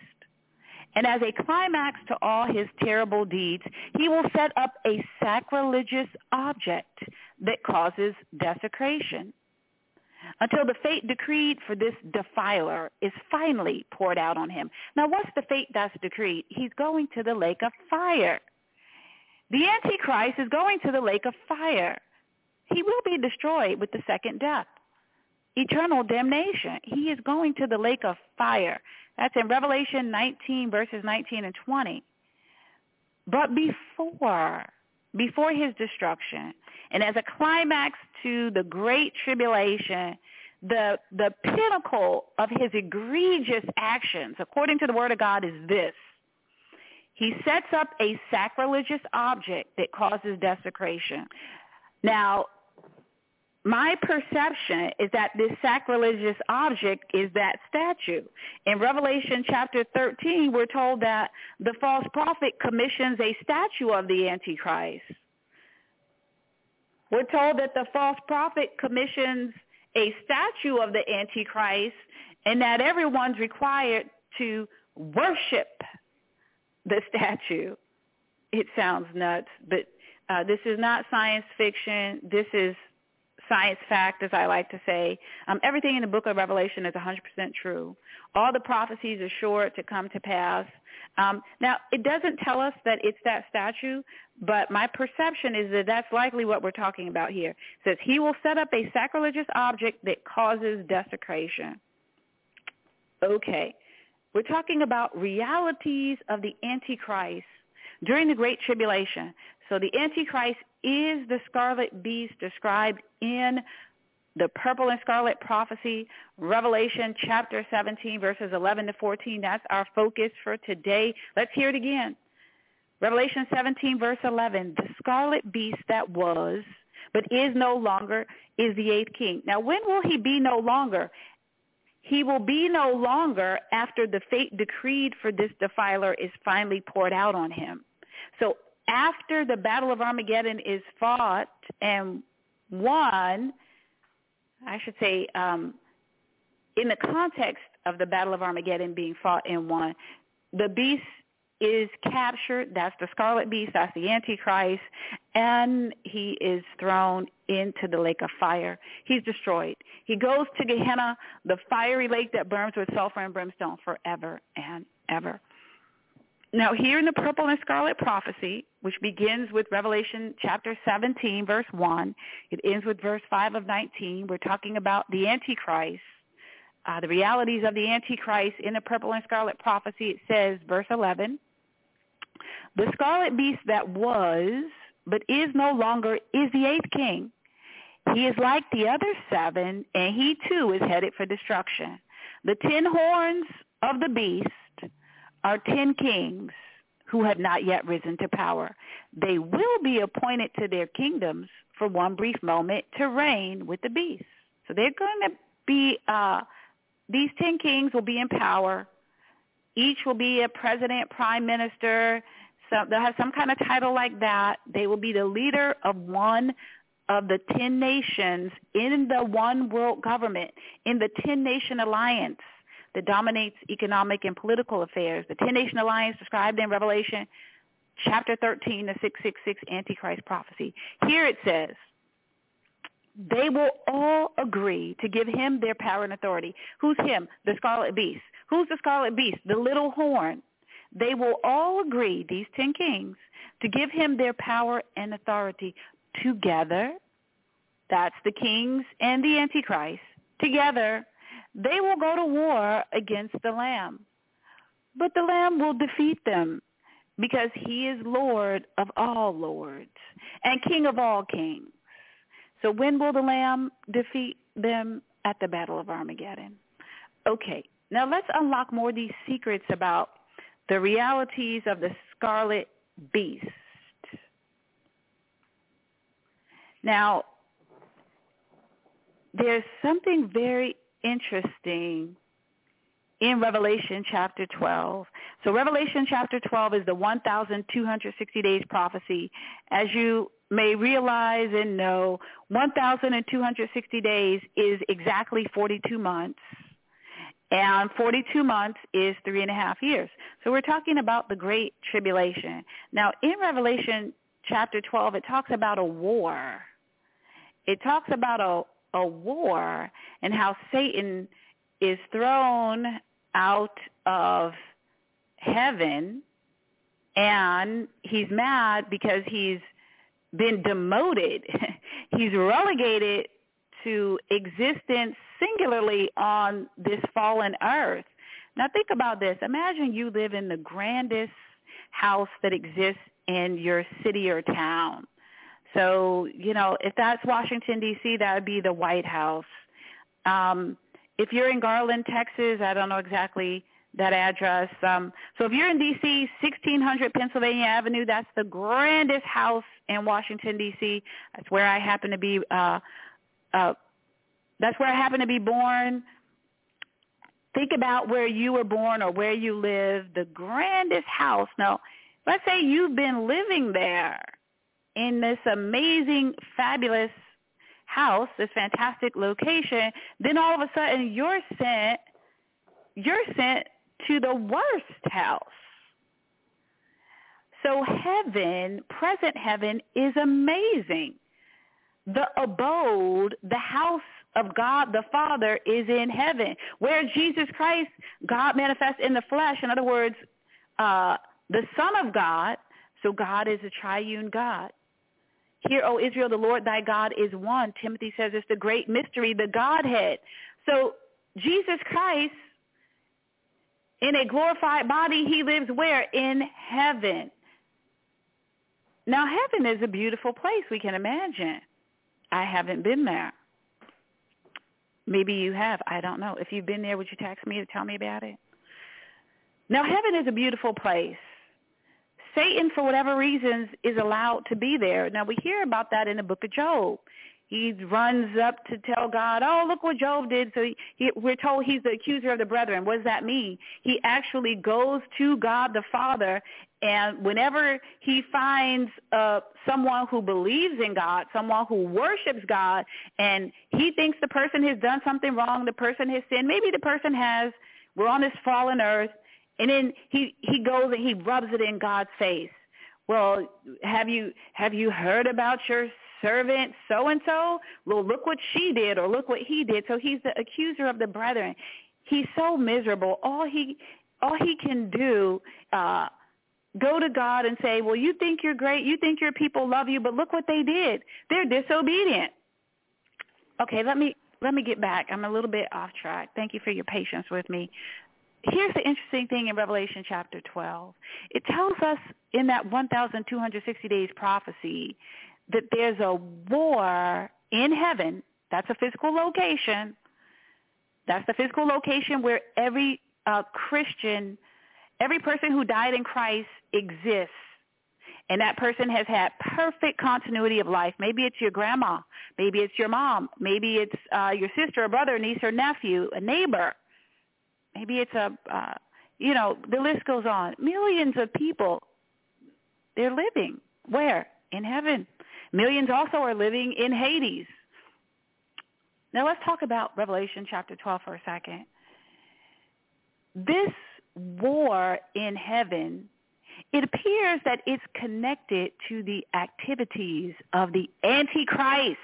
And as a climax to all his terrible deeds, he will set up a sacrilegious object that causes desecration until the fate decreed for this defiler is finally poured out on him. Now, what's the fate that's decreed? He's going to the lake of fire. The Antichrist is going to the lake of fire. He will be destroyed with the second death eternal damnation. He is going to the lake of fire. That's in Revelation 19, verses 19 and 20. But before, before his destruction, and as a climax to the great tribulation, the, the pinnacle of his egregious actions, according to the word of God, is this. He sets up a sacrilegious object that causes desecration. Now, my perception is that this sacrilegious object is that statue. In Revelation chapter 13, we're told that the false prophet commissions a statue of the Antichrist. We're told that the false prophet commissions a statue of the Antichrist and that everyone's required to worship the statue. It sounds nuts, but uh, this is not science fiction. This is science fact, as I like to say. Um, everything in the book of Revelation is 100% true. All the prophecies are sure to come to pass. Um, now, it doesn't tell us that it's that statue, but my perception is that that's likely what we're talking about here. It says, he will set up a sacrilegious object that causes desecration. Okay. We're talking about realities of the Antichrist during the Great Tribulation. So the Antichrist is the scarlet beast described in the purple and scarlet prophecy, Revelation chapter 17, verses 11 to 14. That's our focus for today. Let's hear it again. Revelation 17, verse 11. The scarlet beast that was, but is no longer, is the eighth king. Now, when will he be no longer? He will be no longer after the fate decreed for this defiler is finally poured out on him. So after the Battle of Armageddon is fought and won, I should say, um, in the context of the Battle of Armageddon being fought and won, the beast is captured. That's the scarlet beast. That's the Antichrist. And he is thrown into the lake of fire. He's destroyed. He goes to Gehenna, the fiery lake that burns with sulfur and brimstone forever and ever. Now, here in the purple and scarlet prophecy, which begins with Revelation chapter 17, verse 1, it ends with verse 5 of 19. We're talking about the Antichrist, uh, the realities of the Antichrist in the purple and scarlet prophecy. It says, verse 11, the scarlet beast that was, but is no longer, is the eighth king. He is like the other seven, and he too is headed for destruction. The ten horns of the beast are ten kings who have not yet risen to power. They will be appointed to their kingdoms for one brief moment to reign with the beast. So they're going to be, uh, these ten kings will be in power. Each will be a president, prime minister. So they'll have some kind of title like that. They will be the leader of one of the ten nations in the one world government, in the ten nation alliance that dominates economic and political affairs. The Ten Nation Alliance described in Revelation chapter 13, the 666 Antichrist prophecy. Here it says, they will all agree to give him their power and authority. Who's him? The scarlet beast. Who's the scarlet beast? The little horn. They will all agree, these ten kings, to give him their power and authority together. That's the kings and the Antichrist. Together they will go to war against the Lamb. But the Lamb will defeat them because he is Lord of all lords and King of all kings. So when will the Lamb defeat them? At the Battle of Armageddon. Okay, now let's unlock more of these secrets about the realities of the scarlet beast. Now, there's something very interesting in Revelation chapter 12. So Revelation chapter 12 is the 1,260 days prophecy. As you may realize and know, 1,260 days is exactly 42 months. And 42 months is three and a half years. So we're talking about the Great Tribulation. Now, in Revelation chapter 12, it talks about a war. It talks about a, a war and how Satan is thrown out of heaven and he's mad because he's been demoted. he's relegated to existence singularly on this fallen earth. Now think about this. Imagine you live in the grandest house that exists in your city or town. So, you know, if that's Washington, D.C., that would be the White House. Um, if you're in Garland, Texas, I don't know exactly that address. Um, so if you're in D.C., 1600 Pennsylvania Avenue, that's the grandest house in Washington, D.C. That's where I happen to be. Uh, uh, that's where I happen to be born. Think about where you were born or where you live. The grandest house. Now, let's say you've been living there in this amazing, fabulous house, this fantastic location, then all of a sudden you're sent you're sent to the worst house. So heaven, present heaven is amazing. The abode, the house of God the Father is in heaven. Where Jesus Christ, God manifests in the flesh. In other words, uh, the Son of God. So God is a triune God. Hear, O Israel, the Lord thy God is one. Timothy says it's the great mystery, the Godhead. So Jesus Christ, in a glorified body, he lives where? In heaven. Now, heaven is a beautiful place we can imagine. I haven't been there. Maybe you have. I don't know. If you've been there, would you text me to tell me about it? Now, heaven is a beautiful place. Satan, for whatever reasons, is allowed to be there. Now, we hear about that in the book of Job. He runs up to tell God, oh, look what Job did. So he, he, we're told he's the accuser of the brethren. What does that mean? He actually goes to God the Father, and whenever he finds uh, someone who believes in God, someone who worships God, and he thinks the person has done something wrong, the person has sinned, maybe the person has, we're on this fallen earth, and then he, he goes and he rubs it in God's face. Well, have you have you heard about your servant so and so? Well, look what she did or look what he did. So he's the accuser of the brethren. He's so miserable. All he all he can do uh go to God and say, "Well, you think you're great. You think your people love you, but look what they did. They're disobedient." Okay, let me let me get back. I'm a little bit off track. Thank you for your patience with me here's the interesting thing in Revelation chapter 12. It tells us in that 1,260 days prophecy that there's a war in heaven. That's a physical location. That's the physical location where every uh, Christian, every person who died in Christ exists. And that person has had perfect continuity of life. Maybe it's your grandma. Maybe it's your mom. Maybe it's uh, your sister or brother, niece or nephew, a neighbor Maybe it's a, uh, you know, the list goes on. Millions of people, they're living where? In heaven. Millions also are living in Hades. Now let's talk about Revelation chapter 12 for a second. This war in heaven, it appears that it's connected to the activities of the Antichrist.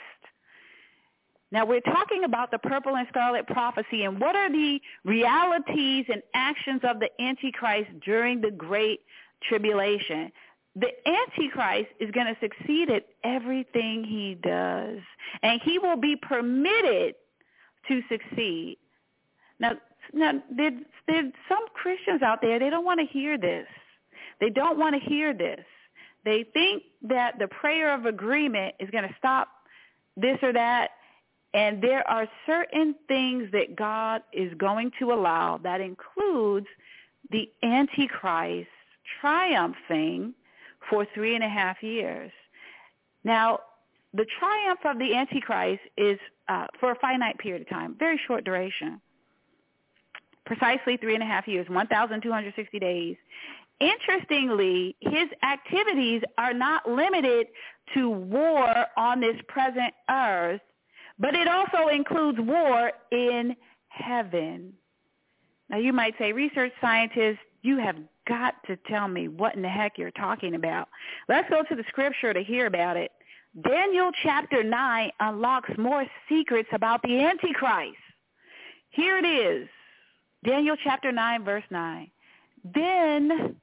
Now we're talking about the purple and scarlet prophecy and what are the realities and actions of the Antichrist during the great tribulation. The Antichrist is going to succeed at everything he does and he will be permitted to succeed. Now, now there's, there's some Christians out there, they don't want to hear this. They don't want to hear this. They think that the prayer of agreement is going to stop this or that and there are certain things that God is going to allow that includes the Antichrist triumphing for three and a half years. Now, the triumph of the Antichrist is uh, for a finite period of time, very short duration, precisely three and a half years, 1,260 days. Interestingly, his activities are not limited to war on this present earth, but it also includes war in heaven. Now you might say, research scientists, you have got to tell me what in the heck you're talking about. Let's go to the scripture to hear about it. Daniel chapter 9 unlocks more secrets about the Antichrist. Here it is. Daniel chapter 9 verse 9. Then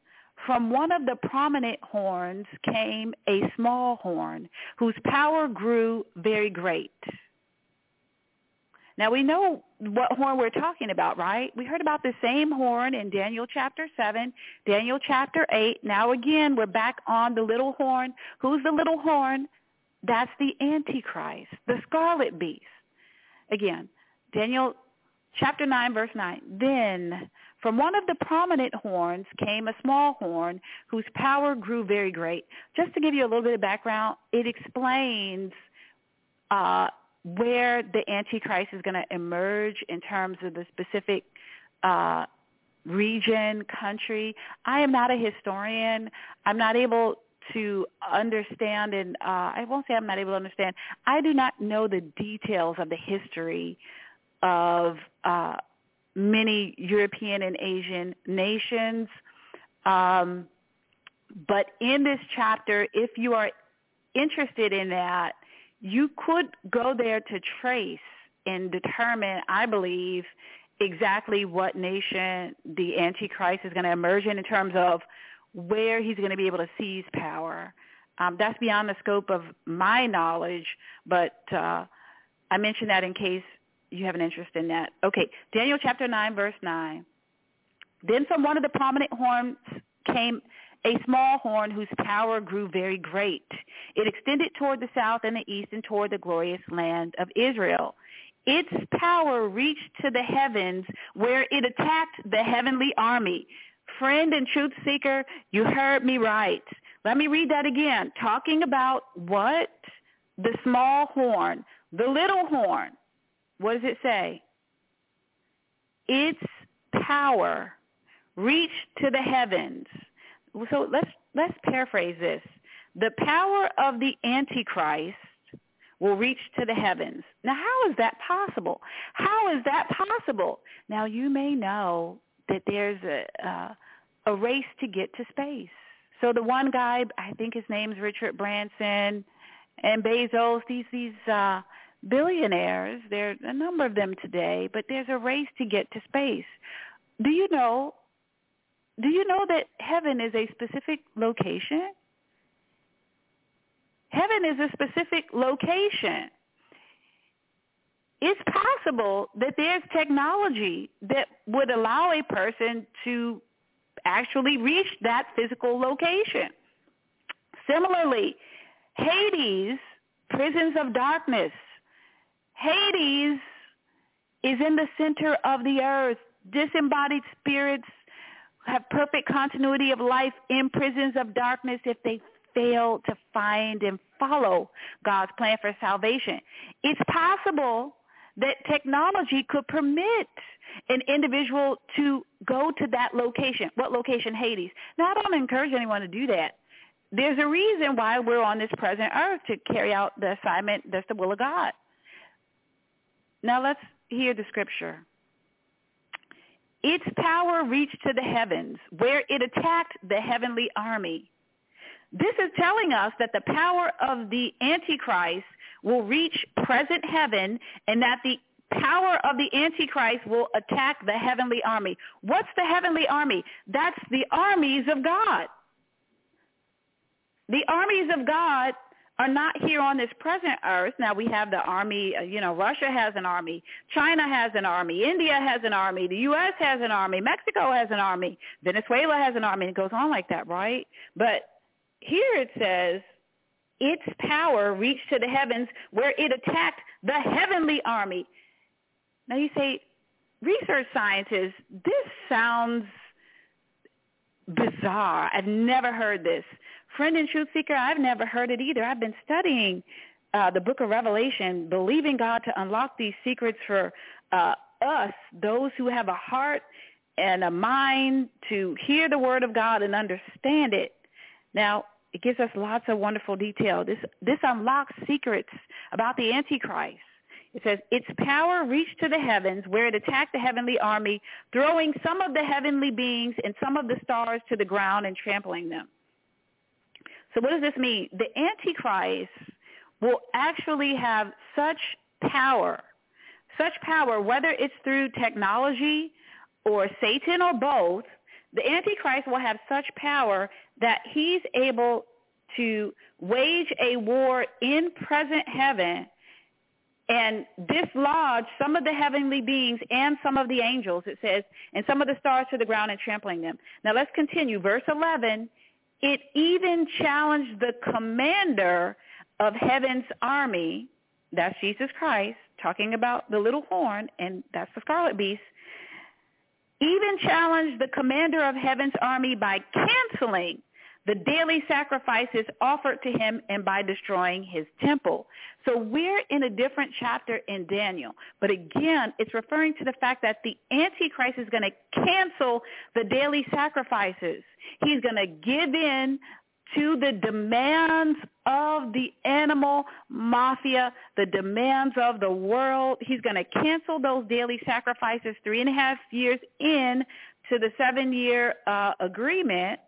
from one of the prominent horns came a small horn whose power grew very great. Now we know what horn we're talking about, right? We heard about the same horn in Daniel chapter 7, Daniel chapter 8. Now again, we're back on the little horn. Who's the little horn? That's the Antichrist, the scarlet beast. Again, Daniel chapter 9, verse 9. Then from one of the prominent horns came a small horn whose power grew very great. Just to give you a little bit of background, it explains uh, where the Antichrist is going to emerge in terms of the specific uh, region, country. I am not a historian. I'm not able to understand, and uh, I won't say I'm not able to understand. I do not know the details of the history of uh, many European and Asian nations. Um, but in this chapter, if you are interested in that, you could go there to trace and determine, I believe, exactly what nation the Antichrist is going to emerge in in terms of where he's going to be able to seize power. Um, that's beyond the scope of my knowledge, but uh, I mention that in case you have an interest in that. Okay, Daniel chapter 9, verse 9. Then from one of the prominent horns came a small horn whose power grew very great. It extended toward the south and the east and toward the glorious land of Israel. its power reached to the heavens where it attacked the heavenly army. Friend and truth seeker, you heard me right. Let me read that again. Talking about what? The small horn, the little horn. What does it say? Its power reached to the heavens. So let's let's paraphrase this. The power of the Antichrist will reach to the heavens. Now, how is that possible? How is that possible? Now, you may know that there's a uh, a race to get to space. So the one guy, I think his name's Richard Branson, and Bezos, these these uh, billionaires. There's a number of them today, but there's a race to get to space. Do you know? Do you know that heaven is a specific location? Heaven is a specific location. It's possible that there's technology that would allow a person to actually reach that physical location. Similarly, Hades, prisons of darkness. Hades is in the center of the earth. Disembodied spirits have perfect continuity of life in prisons of darkness if they fail to find and follow God's plan for salvation. It's possible that technology could permit an individual to go to that location. What location? Hades. Now, I don't encourage anyone to do that. There's a reason why we're on this present earth to carry out the assignment that's the will of God. Now let's hear the scripture. Its power reached to the heavens, where it attacked the heavenly army. This is telling us that the power of the Antichrist will reach present heaven and that the power of the Antichrist will attack the heavenly army. What's the heavenly army? That's the armies of God. The armies of God are not here on this present earth. Now we have the army, uh, you know, Russia has an army, China has an army, India has an army, the U.S. has an army, Mexico has an army, Venezuela has an army. It goes on like that, right? But here it says its power reached to the heavens where it attacked the heavenly army. Now you say, research scientists, this sounds bizarre. I've never heard this. Friend and truth seeker, I've never heard it either. I've been studying uh, the book of Revelation, believing God to unlock these secrets for uh, us, those who have a heart and a mind to hear the word of God and understand it. Now, it gives us lots of wonderful detail. This, this unlocks secrets about the Antichrist. It says, its power reached to the heavens where it attacked the heavenly army, throwing some of the heavenly beings and some of the stars to the ground and trampling them. So what does this mean? The Antichrist will actually have such power, such power, whether it's through technology or Satan or both, the Antichrist will have such power that he's able to wage a war in present heaven and dislodge some of the heavenly beings and some of the angels, it says, and some of the stars to the ground and trampling them. Now let's continue. Verse 11, it even challenged the commander of heaven's army, that's Jesus Christ, talking about the little horn, and that's the scarlet beast, even challenged the commander of heaven's army by canceling the daily sacrifices offered to him and by destroying his temple. So we're in a different chapter in Daniel. But again, it's referring to the fact that the Antichrist is going to cancel the daily sacrifices. He's going to give in to the demands of the animal mafia, the demands of the world. He's going to cancel those daily sacrifices three and a half years in to the seven-year uh, agreement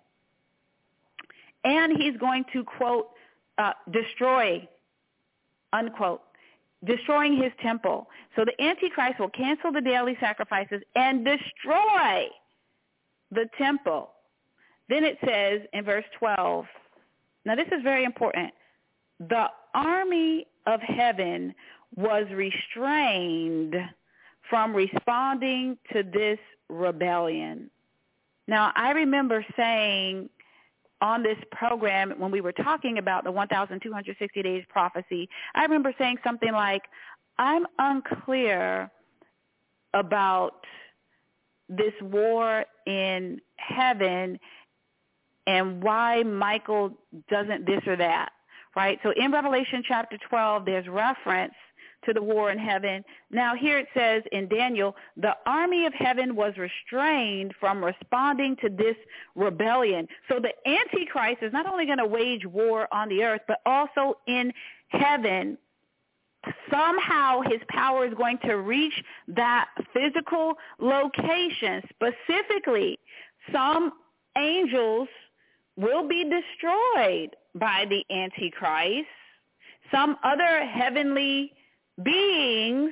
and he's going to, quote, uh, destroy, unquote, destroying his temple. So the Antichrist will cancel the daily sacrifices and destroy the temple. Then it says in verse 12, now this is very important. The army of heaven was restrained from responding to this rebellion. Now, I remember saying on this program when we were talking about the 1,260 days prophecy, I remember saying something like, I'm unclear about this war in heaven and why Michael doesn't this or that, right? So in Revelation chapter 12, there's reference to the war in heaven. Now here it says in Daniel, the army of heaven was restrained from responding to this rebellion. So the Antichrist is not only going to wage war on the earth, but also in heaven. Somehow his power is going to reach that physical location. Specifically, some angels will be destroyed by the Antichrist. Some other heavenly beings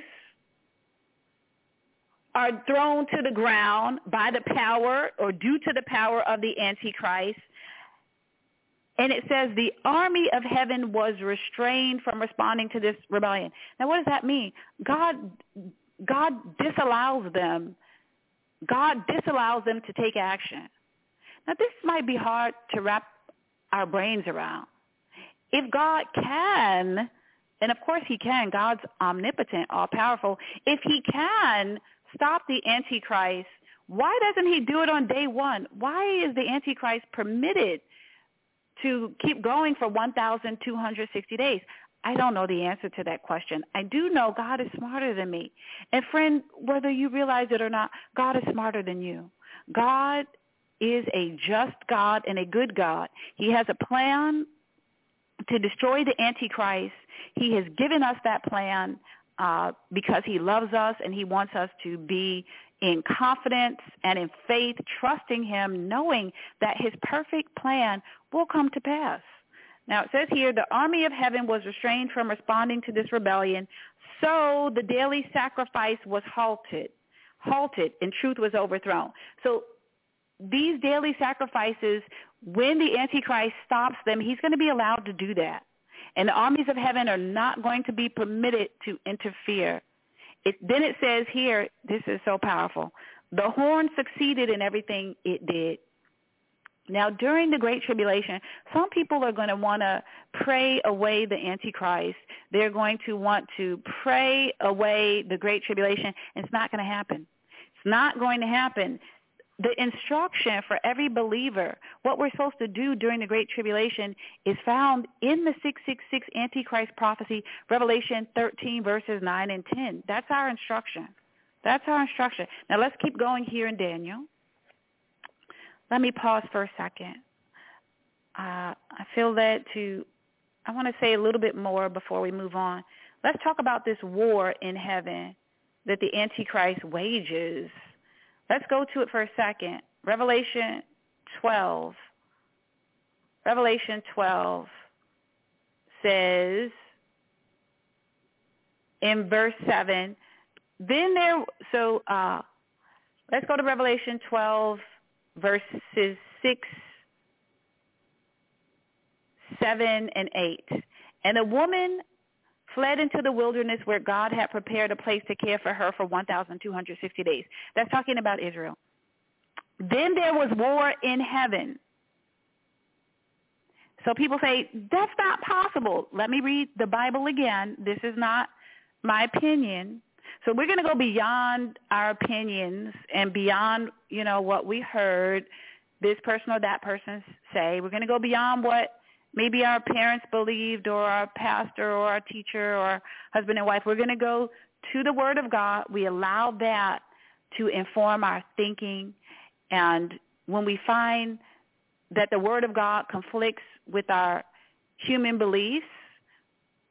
are thrown to the ground by the power or due to the power of the Antichrist. And it says the army of heaven was restrained from responding to this rebellion. Now what does that mean? God God disallows them. God disallows them to take action. Now this might be hard to wrap our brains around. If God can and of course he can. God's omnipotent, all-powerful. If he can stop the Antichrist, why doesn't he do it on day one? Why is the Antichrist permitted to keep going for 1,260 days? I don't know the answer to that question. I do know God is smarter than me. And friend, whether you realize it or not, God is smarter than you. God is a just God and a good God. He has a plan to destroy the Antichrist he has given us that plan uh, because he loves us and he wants us to be in confidence and in faith, trusting him, knowing that his perfect plan will come to pass. Now it says here, the army of heaven was restrained from responding to this rebellion, so the daily sacrifice was halted, halted, and truth was overthrown. So these daily sacrifices, when the Antichrist stops them, he's going to be allowed to do that. And the armies of heaven are not going to be permitted to interfere. It, then it says here, this is so powerful. The horn succeeded in everything it did. Now, during the Great Tribulation, some people are going to want to pray away the Antichrist. They're going to want to pray away the Great Tribulation, and it's not going to happen. It's not going to happen the instruction for every believer, what we're supposed to do during the Great Tribulation is found in the 666 Antichrist prophecy, Revelation 13 verses 9 and 10. That's our instruction. That's our instruction. Now let's keep going here in Daniel. Let me pause for a second. Uh, I feel that to, I want to say a little bit more before we move on. Let's talk about this war in heaven that the Antichrist wages Let's go to it for a second. Revelation 12. Revelation 12 says in verse 7, then there, so uh, let's go to Revelation 12 verses 6, 7, and 8. And a woman fled into the wilderness where God had prepared a place to care for her for 1,260 days. That's talking about Israel. Then there was war in heaven. So people say, that's not possible. Let me read the Bible again. This is not my opinion. So we're going to go beyond our opinions and beyond, you know, what we heard this person or that person say. We're going to go beyond what maybe our parents believed or our pastor or our teacher or husband and wife. We're going to go to the Word of God. We allow that to inform our thinking. And when we find that the Word of God conflicts with our human beliefs,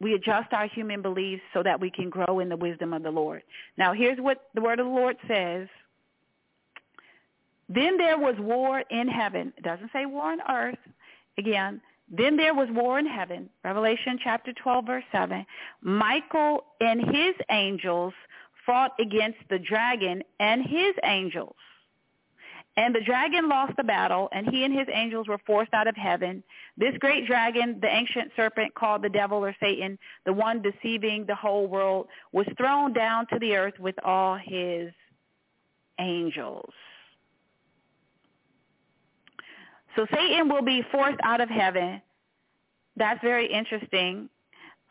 we adjust our human beliefs so that we can grow in the wisdom of the Lord. Now, here's what the Word of the Lord says. Then there was war in heaven. It doesn't say war on earth. Again, then there was war in heaven, Revelation chapter 12, verse 7. Michael and his angels fought against the dragon and his angels. And the dragon lost the battle, and he and his angels were forced out of heaven. This great dragon, the ancient serpent called the devil or Satan, the one deceiving the whole world, was thrown down to the earth with all his angels. So Satan will be forced out of heaven. That's very interesting.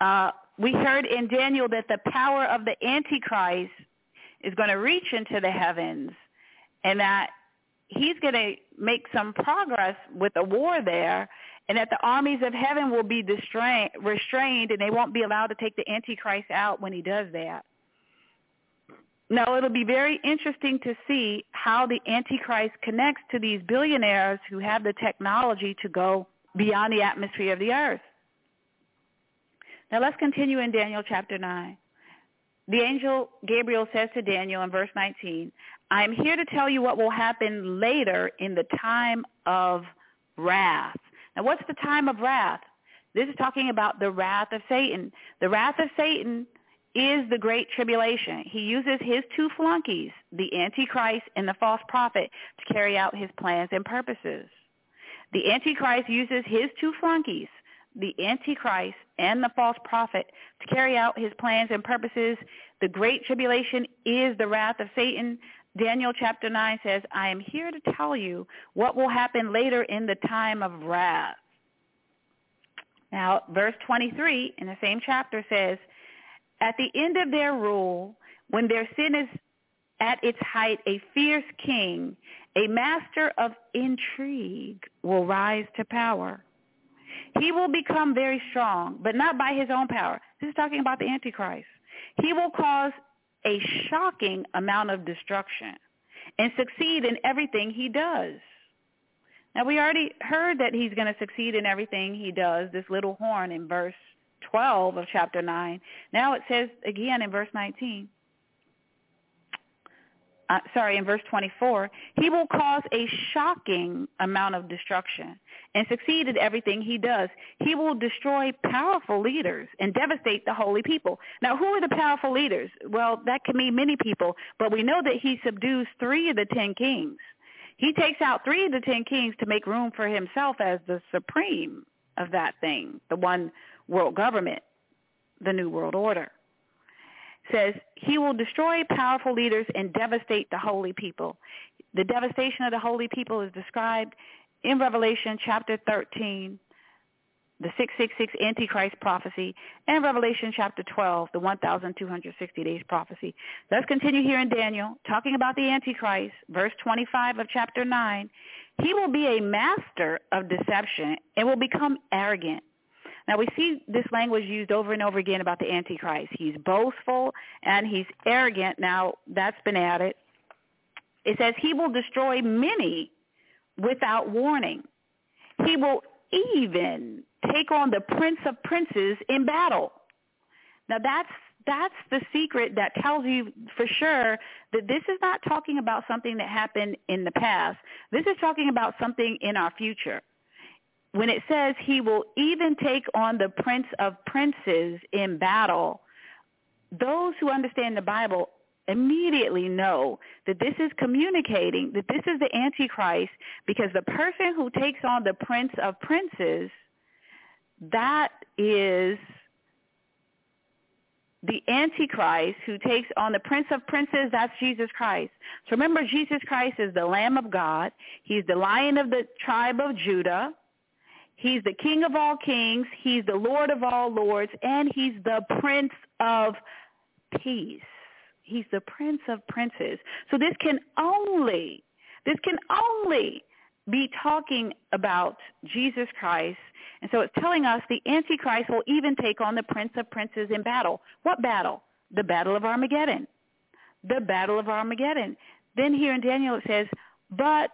Uh, we heard in Daniel that the power of the Antichrist is going to reach into the heavens and that he's going to make some progress with the war there and that the armies of heaven will be restrained and they won't be allowed to take the Antichrist out when he does that. Now, it'll be very interesting to see how the Antichrist connects to these billionaires who have the technology to go beyond the atmosphere of the earth. Now, let's continue in Daniel chapter 9. The angel Gabriel says to Daniel in verse 19, I am here to tell you what will happen later in the time of wrath. Now, what's the time of wrath? This is talking about the wrath of Satan. The wrath of Satan is the great tribulation. He uses his two flunkies, the Antichrist and the false prophet, to carry out his plans and purposes. The Antichrist uses his two flunkies, the Antichrist and the false prophet, to carry out his plans and purposes. The great tribulation is the wrath of Satan. Daniel chapter 9 says, I am here to tell you what will happen later in the time of wrath. Now, verse 23 in the same chapter says, at the end of their rule, when their sin is at its height, a fierce king, a master of intrigue, will rise to power. He will become very strong, but not by his own power. This is talking about the Antichrist. He will cause a shocking amount of destruction and succeed in everything he does. Now, we already heard that he's going to succeed in everything he does, this little horn in verse 12 of chapter 9. Now it says again in verse 19, uh, sorry, in verse 24, he will cause a shocking amount of destruction and succeed in everything he does. He will destroy powerful leaders and devastate the holy people. Now, who are the powerful leaders? Well, that can mean many people, but we know that he subdues three of the ten kings. He takes out three of the ten kings to make room for himself as the supreme of that thing, the one world government, the New World Order. Says he will destroy powerful leaders and devastate the holy people. The devastation of the holy people is described in Revelation chapter 13, the 666 Antichrist prophecy, and Revelation chapter 12, the 1,260 days prophecy. Let's continue here in Daniel, talking about the Antichrist, verse 25 of chapter 9. He will be a master of deception and will become arrogant. Now we see this language used over and over again about the Antichrist. He's boastful and he's arrogant. Now that's been added. It says he will destroy many without warning. He will even take on the prince of princes in battle. Now that's that's the secret that tells you for sure that this is not talking about something that happened in the past. This is talking about something in our future when it says he will even take on the prince of princes in battle, those who understand the Bible immediately know that this is communicating that this is the Antichrist because the person who takes on the prince of princes, that is the Antichrist who takes on the Prince of Princes, that's Jesus Christ. So remember, Jesus Christ is the Lamb of God. He's the Lion of the tribe of Judah. He's the King of all kings. He's the Lord of all lords. And he's the Prince of Peace. He's the Prince of Princes. So this can only, this can only be talking about Jesus Christ. And so it's telling us the Antichrist will even take on the Prince of Princes in battle. What battle? The Battle of Armageddon. The Battle of Armageddon. Then here in Daniel it says, but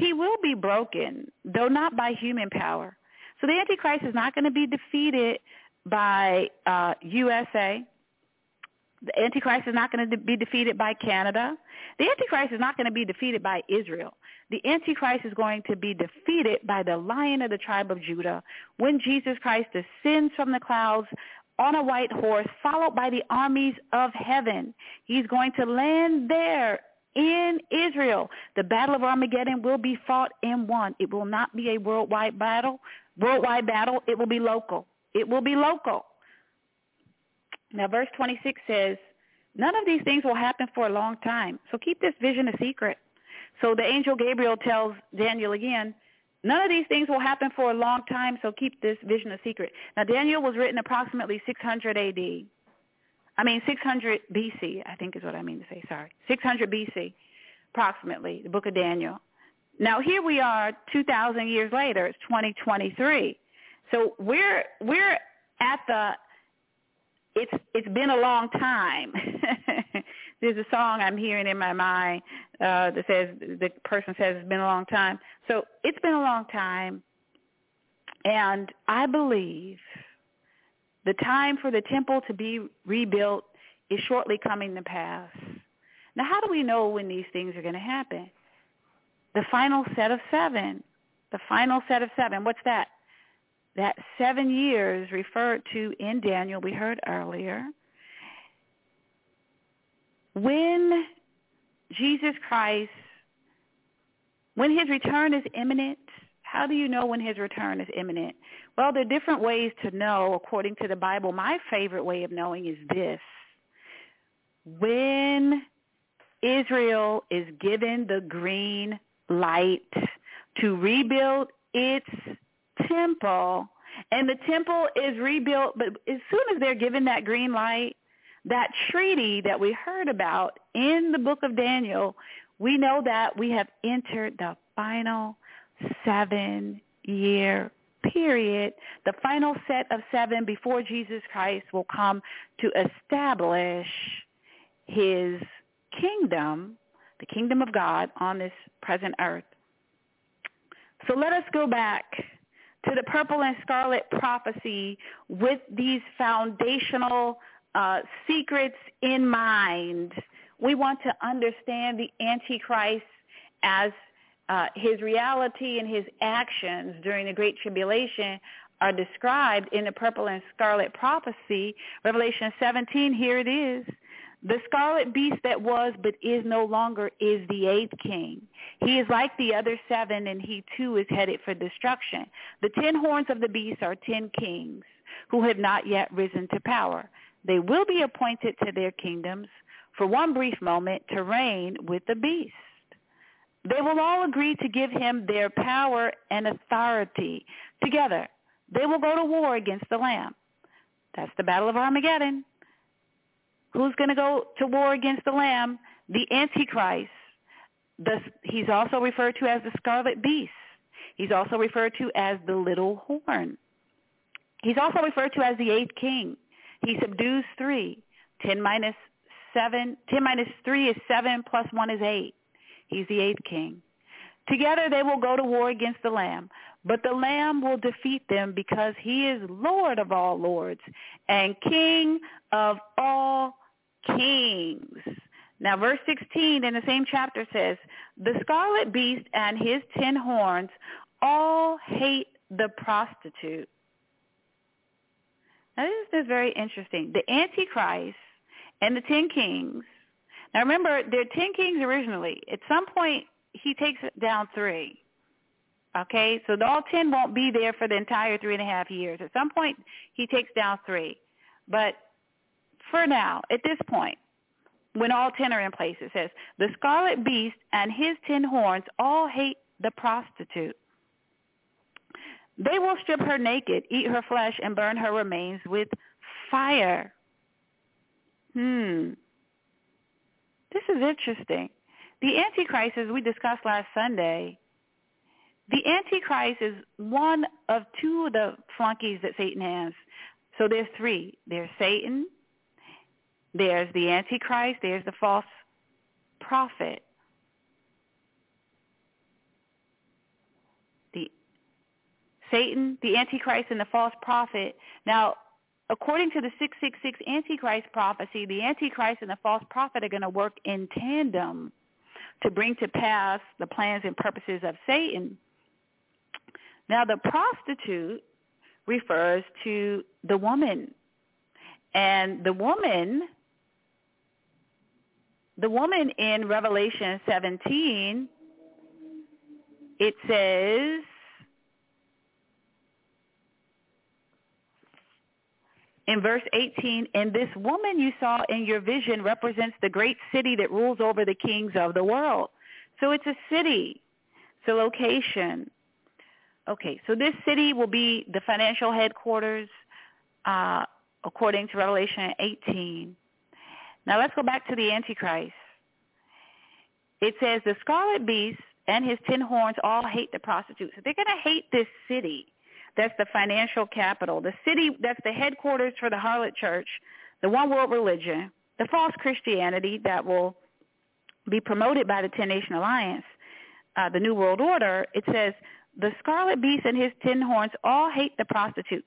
he will be broken, though not by human power. So the Antichrist is not going to be defeated by uh, USA. The Antichrist is not going to be defeated by Canada. The Antichrist is not going to be defeated by Israel. The Antichrist is going to be defeated by the lion of the tribe of Judah when Jesus Christ descends from the clouds on a white horse, followed by the armies of heaven. He's going to land there in Israel. The battle of Armageddon will be fought and won. It will not be a worldwide battle. Worldwide battle. It will be local. It will be local. Now, verse 26 says, none of these things will happen for a long time. So keep this vision a secret. So the angel Gabriel tells Daniel again, None of these things will happen for a long time, so keep this vision a secret. Now, Daniel was written approximately 600 A.D. I mean, 600 B.C., I think is what I mean to say, sorry. 600 B.C., approximately, the book of Daniel. Now, here we are 2,000 years later. It's 2023. So we're, we're at the, it's, it's been a long time. There's a song I'm hearing in my mind uh, that says, the person says it's been a long time. So it's been a long time. And I believe the time for the temple to be rebuilt is shortly coming to pass. Now, how do we know when these things are going to happen? The final set of seven. The final set of seven. What's that? That seven years referred to in Daniel we heard earlier. When Jesus Christ, when his return is imminent, how do you know when his return is imminent? Well, there are different ways to know according to the Bible. My favorite way of knowing is this. When Israel is given the green light to rebuild its temple, and the temple is rebuilt, but as soon as they're given that green light, that treaty that we heard about in the book of Daniel, we know that we have entered the final seven-year period, the final set of seven before Jesus Christ will come to establish his kingdom, the kingdom of God on this present earth. So let us go back to the purple and scarlet prophecy with these foundational uh, secrets in mind. We want to understand the Antichrist as uh, his reality and his actions during the Great Tribulation are described in the purple and scarlet prophecy. Revelation 17, here it is. The scarlet beast that was but is no longer is the eighth king. He is like the other seven, and he too is headed for destruction. The ten horns of the beast are ten kings who have not yet risen to power. They will be appointed to their kingdoms for one brief moment to reign with the beast. They will all agree to give him their power and authority. Together, they will go to war against the Lamb. That's the Battle of Armageddon. Who's going to go to war against the Lamb? The Antichrist. The, he's also referred to as the scarlet beast. He's also referred to as the little horn. He's also referred to as the eighth king. He subdues three. Ten minus seven. Ten minus three is seven. Plus one is eight. He's the eighth king. Together they will go to war against the Lamb. But the Lamb will defeat them because he is Lord of all lords and King of all kings. Now verse 16 in the same chapter says, the scarlet beast and his ten horns all hate the prostitute. Now this is very interesting. The Antichrist and the ten kings. Now remember, there are ten kings originally. At some point, he takes down three. Okay, so all ten won't be there for the entire three and a half years. At some point, he takes down three. But for now, at this point, when all ten are in place, it says, the scarlet beast and his ten horns all hate the prostitute. They will strip her naked, eat her flesh, and burn her remains with fire. Hmm. This is interesting. The Antichrist, as we discussed last Sunday, the Antichrist is one of two of the flunkies that Satan has. So there's three. There's Satan, there's the Antichrist, there's the false prophet. The Satan, the Antichrist, and the false prophet. Now, according to the 666 Antichrist prophecy, the Antichrist and the false prophet are going to work in tandem to bring to pass the plans and purposes of Satan. Now, the prostitute refers to the woman. And the woman, the woman in Revelation 17, it says, in verse 18, and this woman you saw in your vision represents the great city that rules over the kings of the world. So it's a city. It's a location. Okay, so this city will be the financial headquarters uh, according to Revelation 18. Now let's go back to the Antichrist. It says the scarlet beast and his ten horns all hate the prostitutes. So they're going to hate this city. That's the financial capital. The city that's the headquarters for the harlot church, the one world religion, the false Christianity that will be promoted by the Ten Nation Alliance, uh, the New World Order. It says the scarlet beast and his ten horns all hate the prostitute.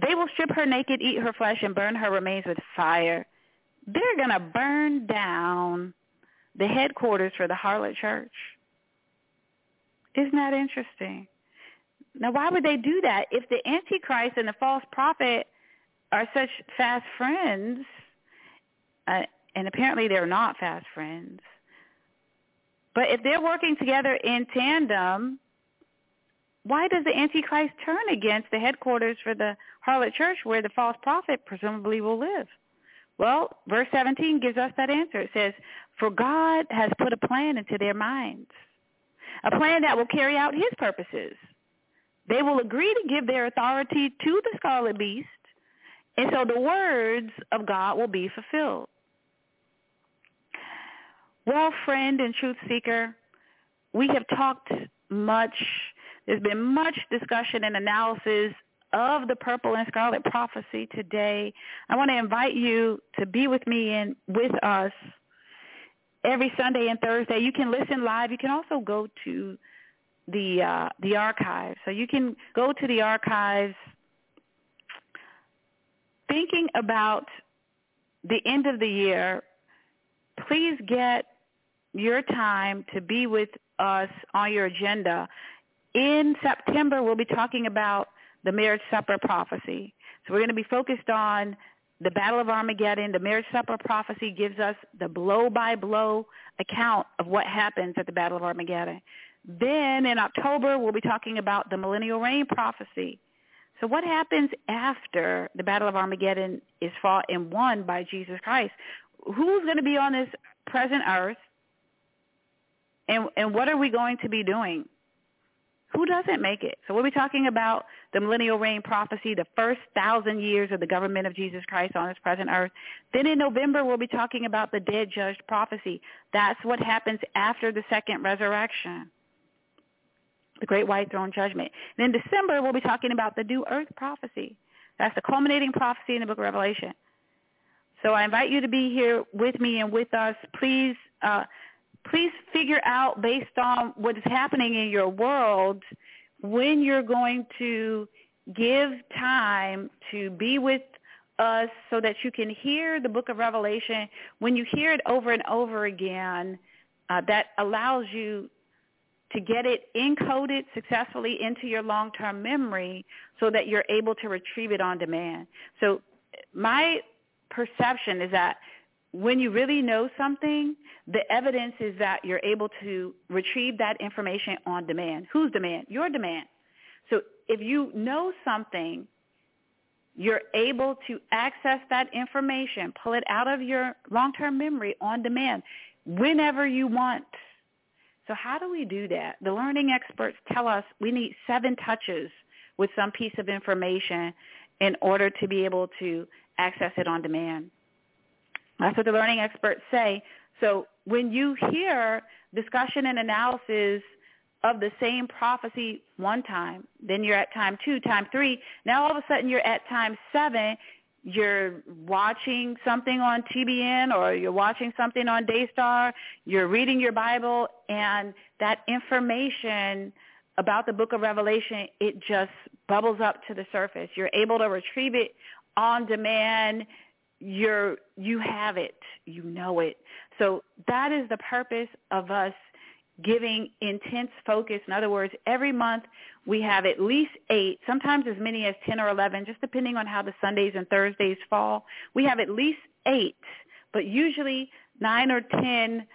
They will strip her naked, eat her flesh, and burn her remains with fire. They're going to burn down the headquarters for the harlot church. Isn't that interesting? Now, why would they do that? If the Antichrist and the false prophet are such fast friends, uh, and apparently they're not fast friends, but if they're working together in tandem, why does the Antichrist turn against the headquarters for the harlot church where the false prophet presumably will live? Well, verse 17 gives us that answer. It says, for God has put a plan into their minds, a plan that will carry out his purposes. They will agree to give their authority to the scarlet beast, and so the words of God will be fulfilled. Well, friend and truth seeker, we have talked much. There's been much discussion and analysis of the purple and scarlet prophecy today. I want to invite you to be with me and with us every Sunday and Thursday. You can listen live. You can also go to the uh, the archives. So you can go to the archives thinking about the end of the year. Please get your time to be with us on your agenda. In September, we'll be talking about the marriage supper prophecy. So we're going to be focused on the Battle of Armageddon. The marriage supper prophecy gives us the blow-by-blow account of what happens at the Battle of Armageddon. Then in October, we'll be talking about the millennial reign prophecy. So what happens after the Battle of Armageddon is fought and won by Jesus Christ? Who's going to be on this present earth? And, and what are we going to be doing? Who doesn't make it? So we'll be talking about the millennial reign prophecy, the first thousand years of the government of Jesus Christ on this present earth. Then in November, we'll be talking about the dead judged prophecy. That's what happens after the second resurrection, the great white throne judgment. And in December, we'll be talking about the new earth prophecy. That's the culminating prophecy in the book of Revelation. So I invite you to be here with me and with us. Please uh, please figure out based on what is happening in your world when you're going to give time to be with us so that you can hear the book of Revelation. When you hear it over and over again, uh, that allows you to get it encoded successfully into your long-term memory so that you're able to retrieve it on demand. So my perception is that when you really know something, the evidence is that you're able to retrieve that information on demand. Whose demand? Your demand. So if you know something, you're able to access that information, pull it out of your long-term memory on demand whenever you want. So how do we do that? The learning experts tell us we need seven touches with some piece of information in order to be able to access it on demand. That's what the learning experts say. So when you hear discussion and analysis of the same prophecy one time, then you're at time two, time three. Now all of a sudden you're at time seven. You're watching something on TBN or you're watching something on Daystar. You're reading your Bible and that information about the book of Revelation, it just bubbles up to the surface. You're able to retrieve it on demand you're you have it you know it so that is the purpose of us giving intense focus in other words every month we have at least eight sometimes as many as 10 or 11 just depending on how the sundays and thursdays fall we have at least eight but usually nine or 10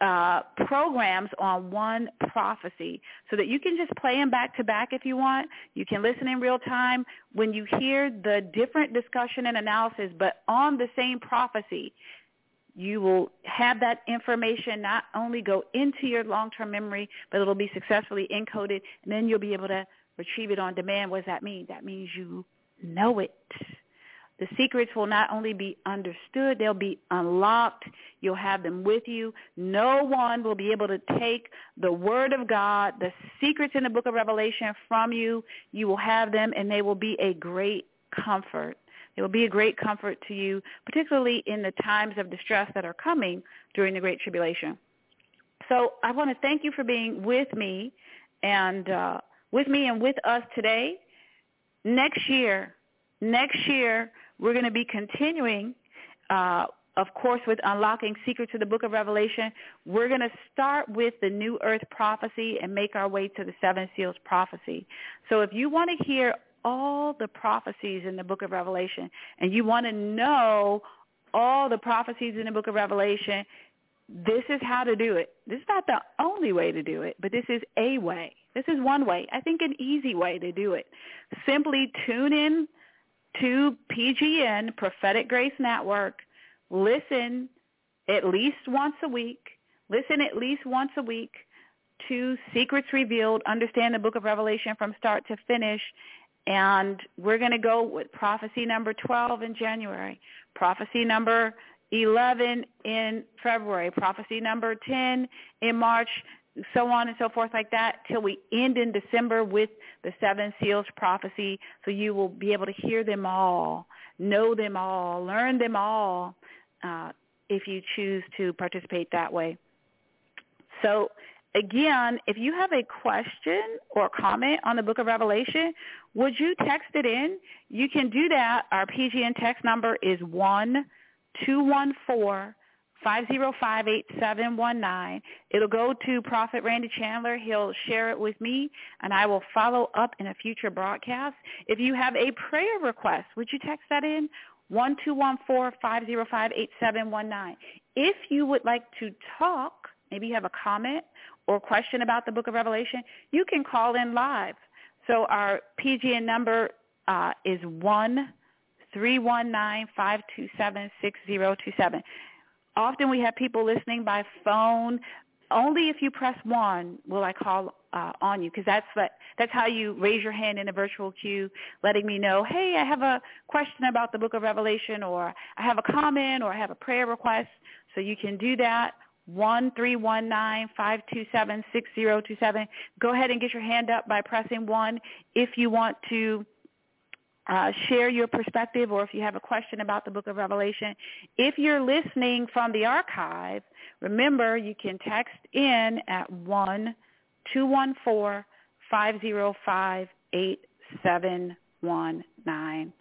uh, programs on one prophecy so that you can just play them back to back if you want. You can listen in real time when you hear the different discussion and analysis, but on the same prophecy. You will have that information not only go into your long-term memory, but it'll be successfully encoded, and then you'll be able to retrieve it on demand. What does that mean? That means you know it. The secrets will not only be understood, they'll be unlocked. You'll have them with you. No one will be able to take the word of God, the secrets in the book of Revelation from you. You will have them and they will be a great comfort. It will be a great comfort to you, particularly in the times of distress that are coming during the Great Tribulation. So I want to thank you for being with me and uh, with me and with us today. Next year, next year, we're going to be continuing, uh, of course, with unlocking secrets of the book of Revelation. We're going to start with the New Earth prophecy and make our way to the Seven Seals prophecy. So if you want to hear all the prophecies in the book of Revelation and you want to know all the prophecies in the book of Revelation, this is how to do it. This is not the only way to do it, but this is a way. This is one way. I think an easy way to do it. Simply tune in to PGN, Prophetic Grace Network. Listen at least once a week. Listen at least once a week to Secrets Revealed, understand the book of Revelation from start to finish, and we're going to go with prophecy number 12 in January, prophecy number 11 in February, prophecy number 10 in March, so on and so forth like that till we end in December with the seven seals prophecy so you will be able to hear them all, know them all, learn them all uh, if you choose to participate that way. So again, if you have a question or comment on the book of Revelation, would you text it in? You can do that. Our PGN text number is one two one four five zero five eight seven one nine. It'll go to Prophet Randy Chandler. He'll share it with me, and I will follow up in a future broadcast. If you have a prayer request, would you text that in? One two one four five zero five eight seven one nine. If you would like to talk, maybe you have a comment or question about the book of Revelation, you can call in live. So our PGN number uh, is one three one nine five two seven six zero two seven. Often we have people listening by phone. Only if you press one will I call uh, on you because that's what, that's how you raise your hand in a virtual queue, letting me know, hey, I have a question about the Book of Revelation, or I have a comment, or I have a prayer request. So you can do that one three one nine five two seven six zero two seven. Go ahead and get your hand up by pressing one if you want to uh, share your perspective or if you have a question about the book of Revelation. If you're listening from the archive, remember you can text in at one two one four five zero five eight seven one nine.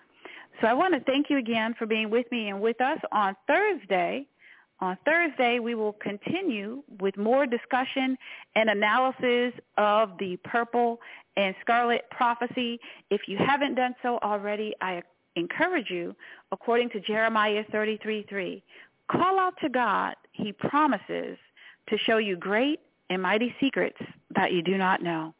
So I want to thank you again for being with me and with us on Thursday. On Thursday, we will continue with more discussion and analysis of the purple and scarlet prophecy. If you haven't done so already, I encourage you, according to Jeremiah 33:3, call out to God. He promises to show you great and mighty secrets that you do not know.